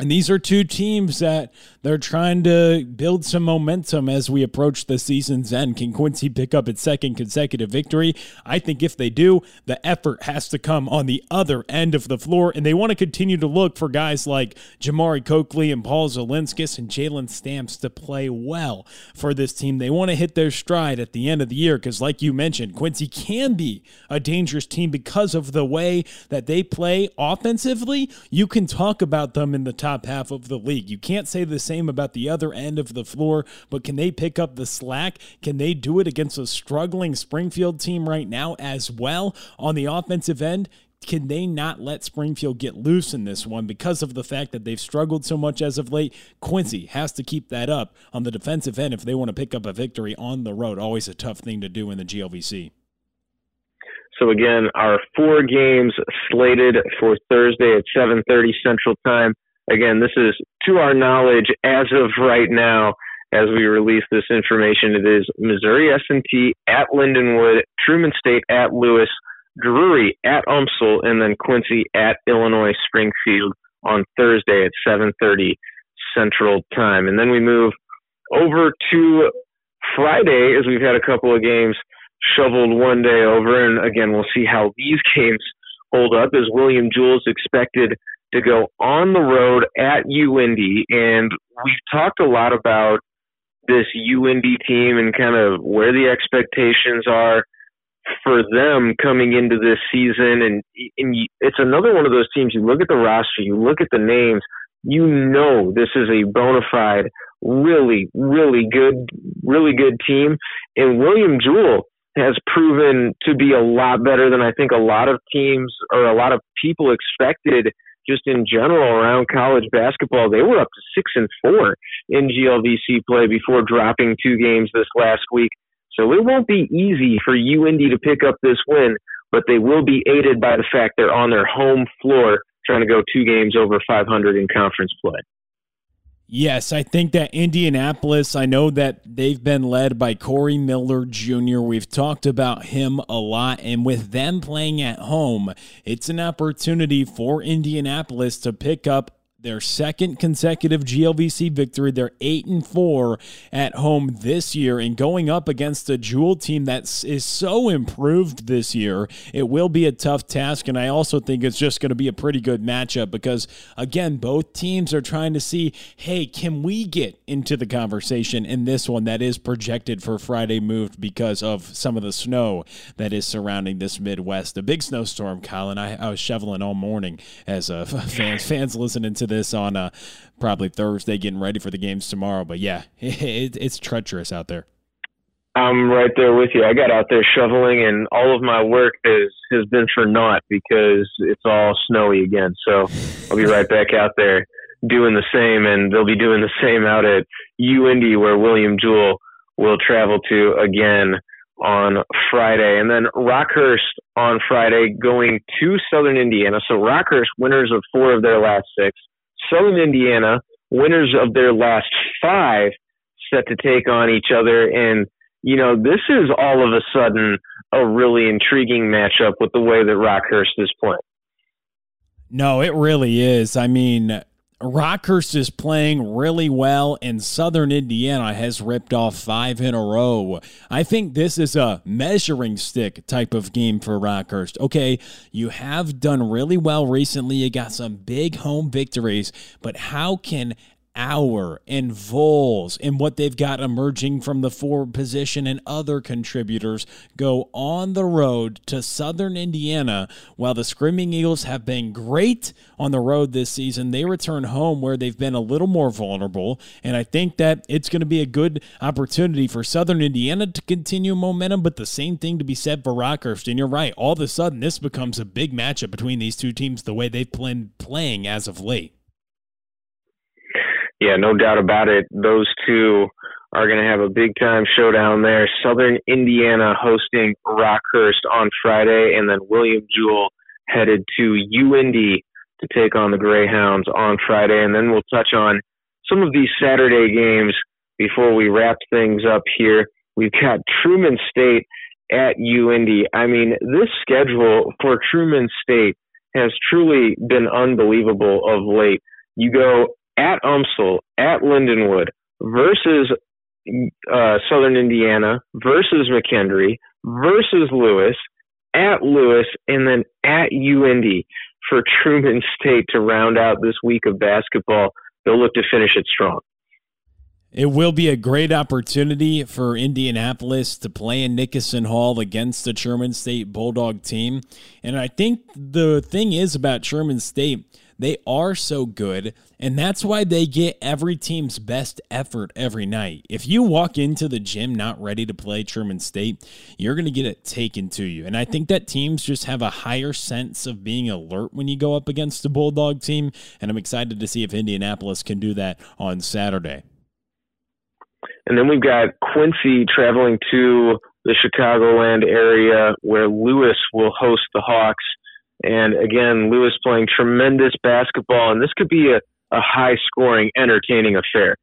And these are two teams that they're trying to build some momentum as we approach the season's end. Can Quincy pick up its second consecutive victory? I think if they do, the effort has to come on the other end of the floor, and they want to continue to look for guys like Jamari Coakley and Paul Zilinskas and Jalen Stamps to play well for this team. They want to hit their stride at the end of the year because, like you mentioned, Quincy can be a dangerous team because of the way that they play offensively. You can talk about them in the top top half of the league. You can't say the same about the other end of the floor, but can they pick up the slack? Can they do it against a struggling Springfield team right now as well on the offensive end? can they not let Springfield get loose in this one because of the fact that they've struggled so much as of late? Quincy has to keep that up on the defensive end if they want to pick up a victory on the road. Always a tough thing to do in the GLVC. So again, our four games slated for Thursday at 7:30 Central Time. Again, this is to our knowledge as of right now. As we release this information, it is Missouri S&T at Lindenwood, Truman State at Lewis, Drury at UMSL, and then Quincy at Illinois Springfield on Thursday at 7:30 Central Time. And then we move over to Friday as we've had a couple of games shoveled one day over, and again we'll see how these games hold up as William Jewell's expected to go on the road at UIndy. And we've talked a lot about this UIndy team and kind of where the expectations are for them coming into this season. And, and it's another one of those teams. You look at the roster, you look at the names, you know this is a bona fide, really, really good, really good team. And William Jewell has proven to be a lot better than I think a lot of teams or a lot of people expected just in general around college basketball. They were up to six and four in GLVC play before dropping two games this last week. So it won't be easy for UIndy to pick up this win, but they will be aided by the fact they're on their home floor trying to go two games over 500 in conference play. Yes, I think that Indianapolis, I know that they've been led by Corey Miller Jr. We've talked about him a lot. And with them playing at home, it's an opportunity for Indianapolis to pick up their second consecutive GLVC victory. They're eight and four at home this year, and going up against a Jewell team that is so improved this year, it will be a tough task. And I also think it's just going to be a pretty good matchup because, again, both teams are trying to see, hey, can we get into the conversation in this one that is projected for Friday moved because of some of the snow that is surrounding this Midwest. A big snowstorm, Colin. I, I was shoveling all morning as uh, fans fans listening to this on uh, probably Thursday, getting ready for the games tomorrow. But yeah, it, it's treacherous out there. I'm right there with you. I got out there shoveling, and all of my work has has been for naught because it's all snowy again. So I'll be right back out there doing the same, and they'll be doing the same out at UIndy, where William Jewell will travel to again on Friday, and then Rockhurst on Friday going to Southern Indiana. So Rockhurst, winners of four of their last six, Southern Indiana, winners of their last five, set to take on each other. And, you know, this is all of a sudden a really intriguing matchup with the way that Rockhurst is playing. No, it really is. I mean, Rockhurst is playing really well, and Southern Indiana has ripped off five in a row. I think this is a measuring stick type of game for Rockhurst. Okay, you have done really well recently. You got some big home victories, but how can Hour and Vols and what they've got emerging from the forward position and other contributors go on the road to Southern Indiana. While the Screaming Eagles have been great on the road this season, they return home where they've been a little more vulnerable. And I think that it's going to be a good opportunity for Southern Indiana to continue momentum, but the same thing to be said for Rockhurst. And you're right, all of a sudden, this becomes a big matchup between these two teams the way they've been playing as of late. Yeah, no doubt about it. Those two are going to have a big time showdown there. Southern Indiana hosting Rockhurst on Friday, and then William Jewell headed to UIndy to take on the Greyhounds on Friday. And then we'll touch on some of these Saturday games before we wrap things up here. We've got Truman State at UIndy. I mean, this schedule for Truman State has truly been unbelievable of late. You go at UMSL, at Lindenwood versus uh, Southern Indiana versus McKendree versus Lewis at Lewis and then at UIndy for Truman State to round out this week of basketball. They'll look to finish it strong. It will be a great opportunity for Indianapolis to play in Nicoson Hall against the Truman State Bulldog team. And I think the thing is about Truman State, they are so good, and that's why they get every team's best effort every night. If you walk into the gym not ready to play Truman State, you're going to get it taken to you. And I think that teams just have a higher sense of being alert when you go up against a Bulldog team, and I'm excited to see if Indianapolis can do that on Saturday. And then we've got Quincy traveling to the Chicagoland area where Lewis will host the Hawks. And again, Lewis playing tremendous basketball, and this could be a, a high scoring, entertaining affair.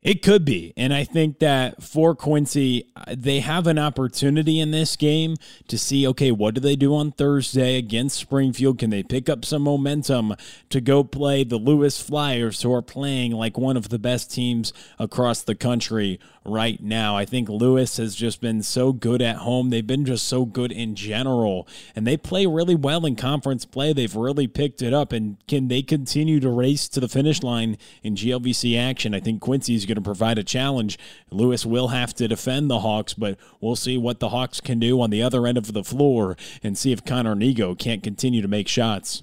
It could be. And I think that for Quincy, they have an opportunity in this game to see okay, what do they do on Thursday against Springfield? Can they pick up some momentum to go play the Lewis Flyers, who are playing like one of the best teams across the country right now? I think Lewis has just been so good at home. They've been just so good in general, and they play really well in conference play. They've really picked it up. And can they continue to race to the finish line in GLVC action? I think Quincy is going to provide a challenge. Lewis will have to defend the Hawks, but we'll see what the Hawks can do on the other end of the floor and see if Connor Niego can't continue to make shots.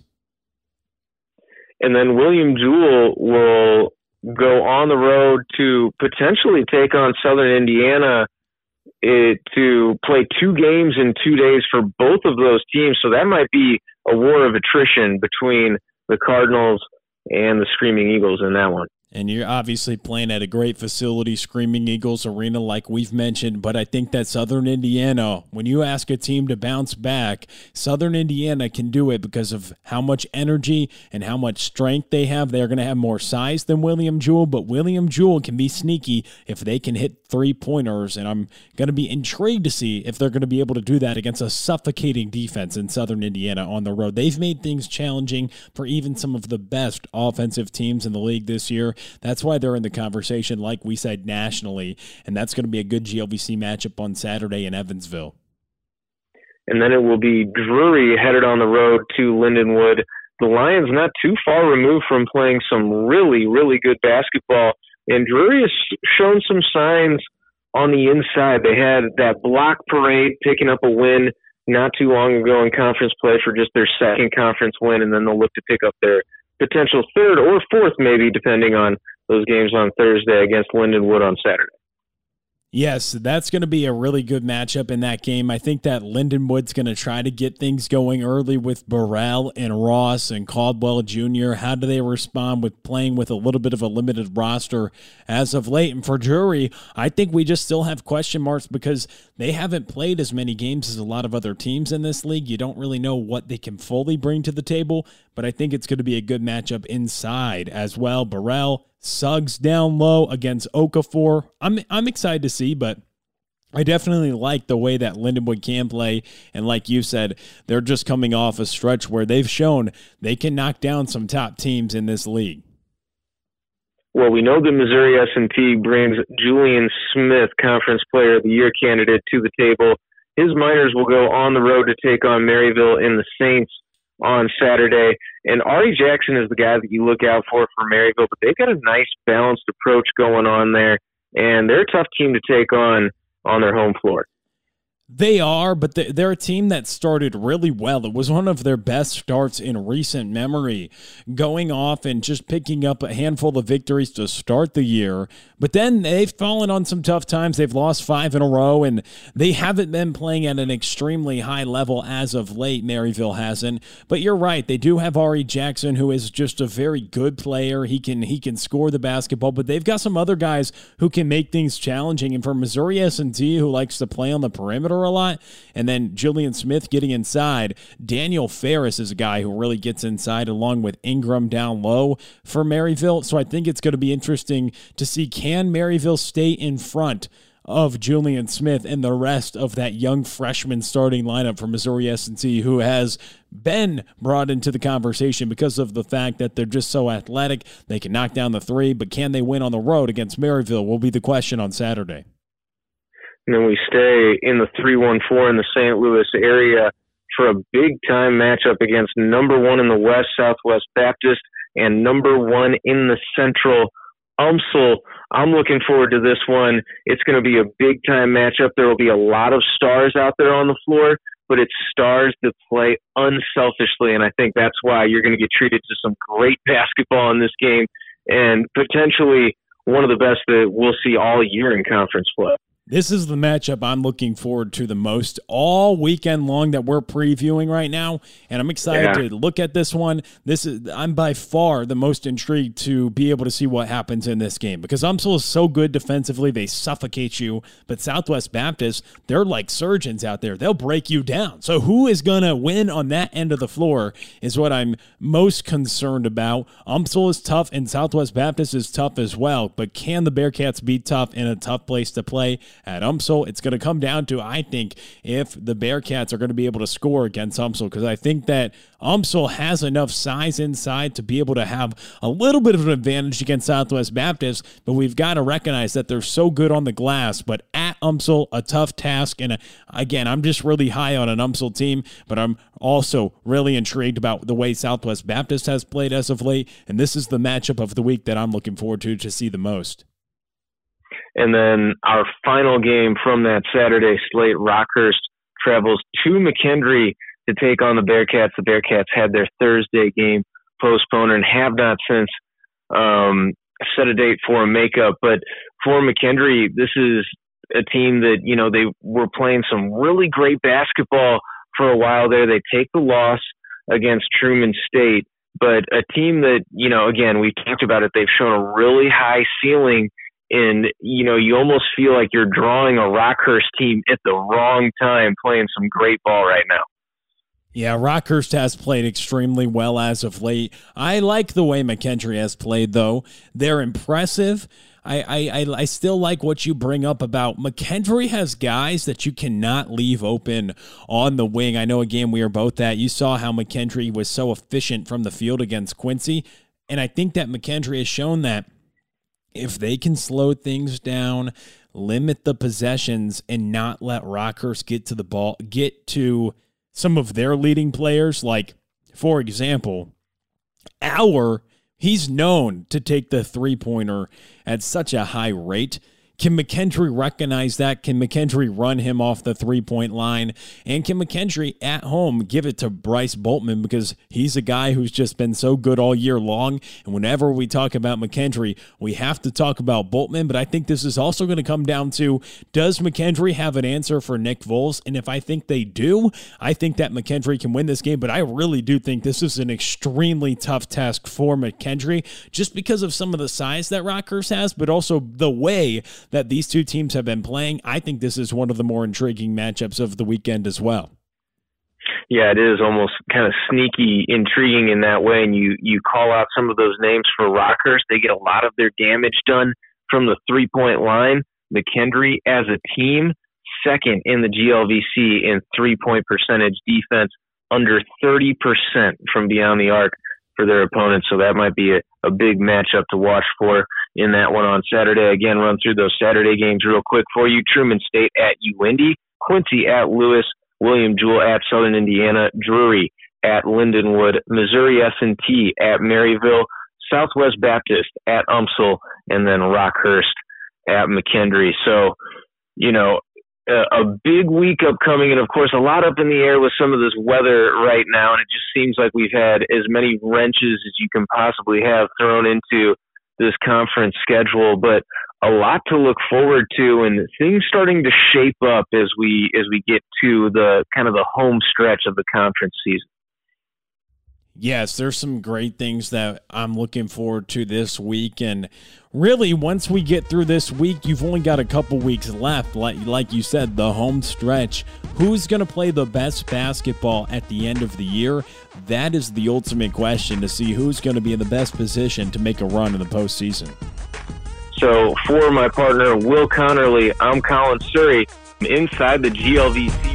And then William Jewell will go on the road to potentially take on Southern Indiana it, to play two games in two days for both of those teams. So that might be a war of attrition between the Cardinals and the Screaming Eagles in that one. And you're obviously playing at a great facility, Screaming Eagles Arena, like we've mentioned. But I think that Southern Indiana, when you ask a team to bounce back, Southern Indiana can do it because of how much energy and how much strength they have. They're going to have more size than William Jewell, but William Jewell can be sneaky if they can hit three pointers. And I'm going to be intrigued to see if they're going to be able to do that against a suffocating defense in Southern Indiana on the road. They've made things challenging for even some of the best offensive teams in the league this year. That's why they're in the conversation, like we said, nationally. And that's going to be a good GLVC matchup on Saturday in Evansville. And then it will be Drury headed on the road to Lindenwood. The Lions not too far removed from playing some really, really good basketball. And Drury has shown some signs on the inside. They had that block parade picking up a win not too long ago in conference play for just their second conference win, and then they'll look to pick up their potential third or fourth, maybe depending on those games on Thursday against Lindenwood on Saturday. Yes, that's going to be a really good matchup in that game. I think that Lindenwood's going to try to get things going early with Burrell and Ross and Caldwell Jr. How do they respond with playing with a little bit of a limited roster as of late? And for Drury, I think we just still have question marks because they haven't played as many games as a lot of other teams in this league. You don't really know what they can fully bring to the table, but I think it's going to be a good matchup inside as well. Burrell, Suggs down low against Okafor. I'm I'm excited to see, but I definitely like the way that Lindenwood can play. And like you said, they're just coming off a stretch where they've shown they can knock down some top teams in this league. Well, we know the Missouri S&T brings Julian Smith, Conference Player of the Year candidate, to the table. His Miners will go on the road to take on Maryville in the Saints on Saturday. And Ari Jackson is the guy that you look out for for Maryville, but they've got a nice balanced approach going on there, and they're a tough team to take on on their home floor. They are, but they're a team that started really well. It was one of their best starts in recent memory, going off and just picking up a handful of victories to start the year. But then they've fallen on some tough times. They've lost five in a row, and they haven't been playing at an extremely high level as of late. Maryville hasn't. But you're right; they do have Ari Jackson, who is just a very good player. He can he can score the basketball, but they've got some other guys who can make things challenging. And for Missouri S&T, who likes to play on the perimeter a lot. And then Julian Smith getting inside. Daniel Ferris is a guy who really gets inside along with Ingram down low for Maryville. So I think it's going to be interesting to see can Maryville stay in front of Julian Smith and the rest of that young freshman starting lineup for Missouri S&T who has been brought into the conversation because of the fact that they're just so athletic. They can knock down the three, but can they win on the road against Maryville will be the question on Saturday and then we stay in the 314 in the St. Louis area for a big time matchup against number one in the West, Southwest Baptist, and number one in the Central, UMSL. I'm looking forward to this one. It's going to be a big time matchup. There will be a lot of stars out there on the floor, but it's stars that play unselfishly, and I think that's why you're going to get treated to some great basketball in this game, and potentially one of the best that we'll see all year in conference play. This is the matchup I'm looking forward to the most all weekend long that we're previewing right now, and I'm excited yeah. to look at this one. This is I'm by far the most intrigued to be able to see what happens in this game because UMSL is so good defensively, they suffocate you, but Southwest Baptist, they're like surgeons out there. They'll break you down. So who is going to win on that end of the floor is what I'm most concerned about. UMSL is tough and Southwest Baptist is tough as well, but can the Bearcats be tough in a tough place to play? At UMSL. It's going to come down to, I think, if the Bearcats are going to be able to score against UMSL, because I think that UMSL has enough size inside to be able to have a little bit of an advantage against Southwest Baptist, but we've got to recognize that they're so good on the glass. But at UMSL, a tough task. And uh, again, I'm just really high on an UMSL team, but I'm also really intrigued about the way Southwest Baptist has played as of late. And this is the matchup of the week that I'm looking forward to to see the most. And then our final game from that Saturday slate, Rockhurst travels to McKendree to take on the Bearcats. The Bearcats had their Thursday game postponed and have not since um, set a date for a makeup. But for McKendree, this is a team that, you know, they were playing some really great basketball for a while there. They take the loss against Truman State, but a team that, you know, again, we talked about it, they've shown a really high ceiling and you know you almost feel like you're drawing a Rockhurst team at the wrong time, playing some great ball right now. Yeah, Rockhurst has played extremely well as of late. I like the way McKendree has played, though. They're impressive. I, I, I still like what you bring up about McKendree has guys that you cannot leave open on the wing. I know again we are both that. You saw how McKendree was so efficient from the field against Quincy. And I think that McKendree has shown that if they can slow things down, limit the possessions, and not let Rockhurst get to the ball, get to some of their leading players, like, for example, Our, he's known to take the three pointer at such a high rate. Can McKendree recognize that? Can McKendree run him off the three point line? And can McKendree at home give it to Bryce Boltman because he's a guy who's just been so good all year long? And whenever we talk about McKendree, we have to talk about Boltman. But I think this is also going to come down to does McKendree have an answer for Nick Voles? And if I think they do, I think that McKendree can win this game. But I really do think this is an extremely tough task for McKendree just because of some of the size that Rockhurst has, but also the way that these two teams have been playing, I think this is one of the more intriguing matchups of the weekend as well. Yeah, it is almost kind of sneaky, intriguing in that way. And you you call out some of those names for Rockhurst; They get a lot of their damage done from the three point line. McKendree as a team, second in the GLVC in three point percentage defense, under 30% from beyond the arc for their opponents. So that might be a, a big matchup to watch for in that one on Saturday. Again, run through those Saturday games real quick for you. Truman State at UIndy, Quincy at Lewis, William Jewell at Southern Indiana, Drury at Lindenwood, Missouri S&T at Maryville, Southwest Baptist at UMSL, and then Rockhurst at McKendree. So, you know, a big week upcoming, and of course, a lot up in the air with some of this weather right now. And it just seems like we've had as many wrenches as you can possibly have thrown into this conference schedule, but a lot to look forward to, and things starting to shape up as we as we get to the kind of the home stretch of the conference season. Yes, there's some great things that I'm looking forward to this week. And really, once we get through this week, you've only got a couple weeks left. Like, like you said, the home stretch. Who's going to play the best basketball at the end of the year? That is the ultimate question to see who's going to be in the best position to make a run in the postseason. So, for my partner, Will Connerly, I'm Colin Surrey. Inside the GLVC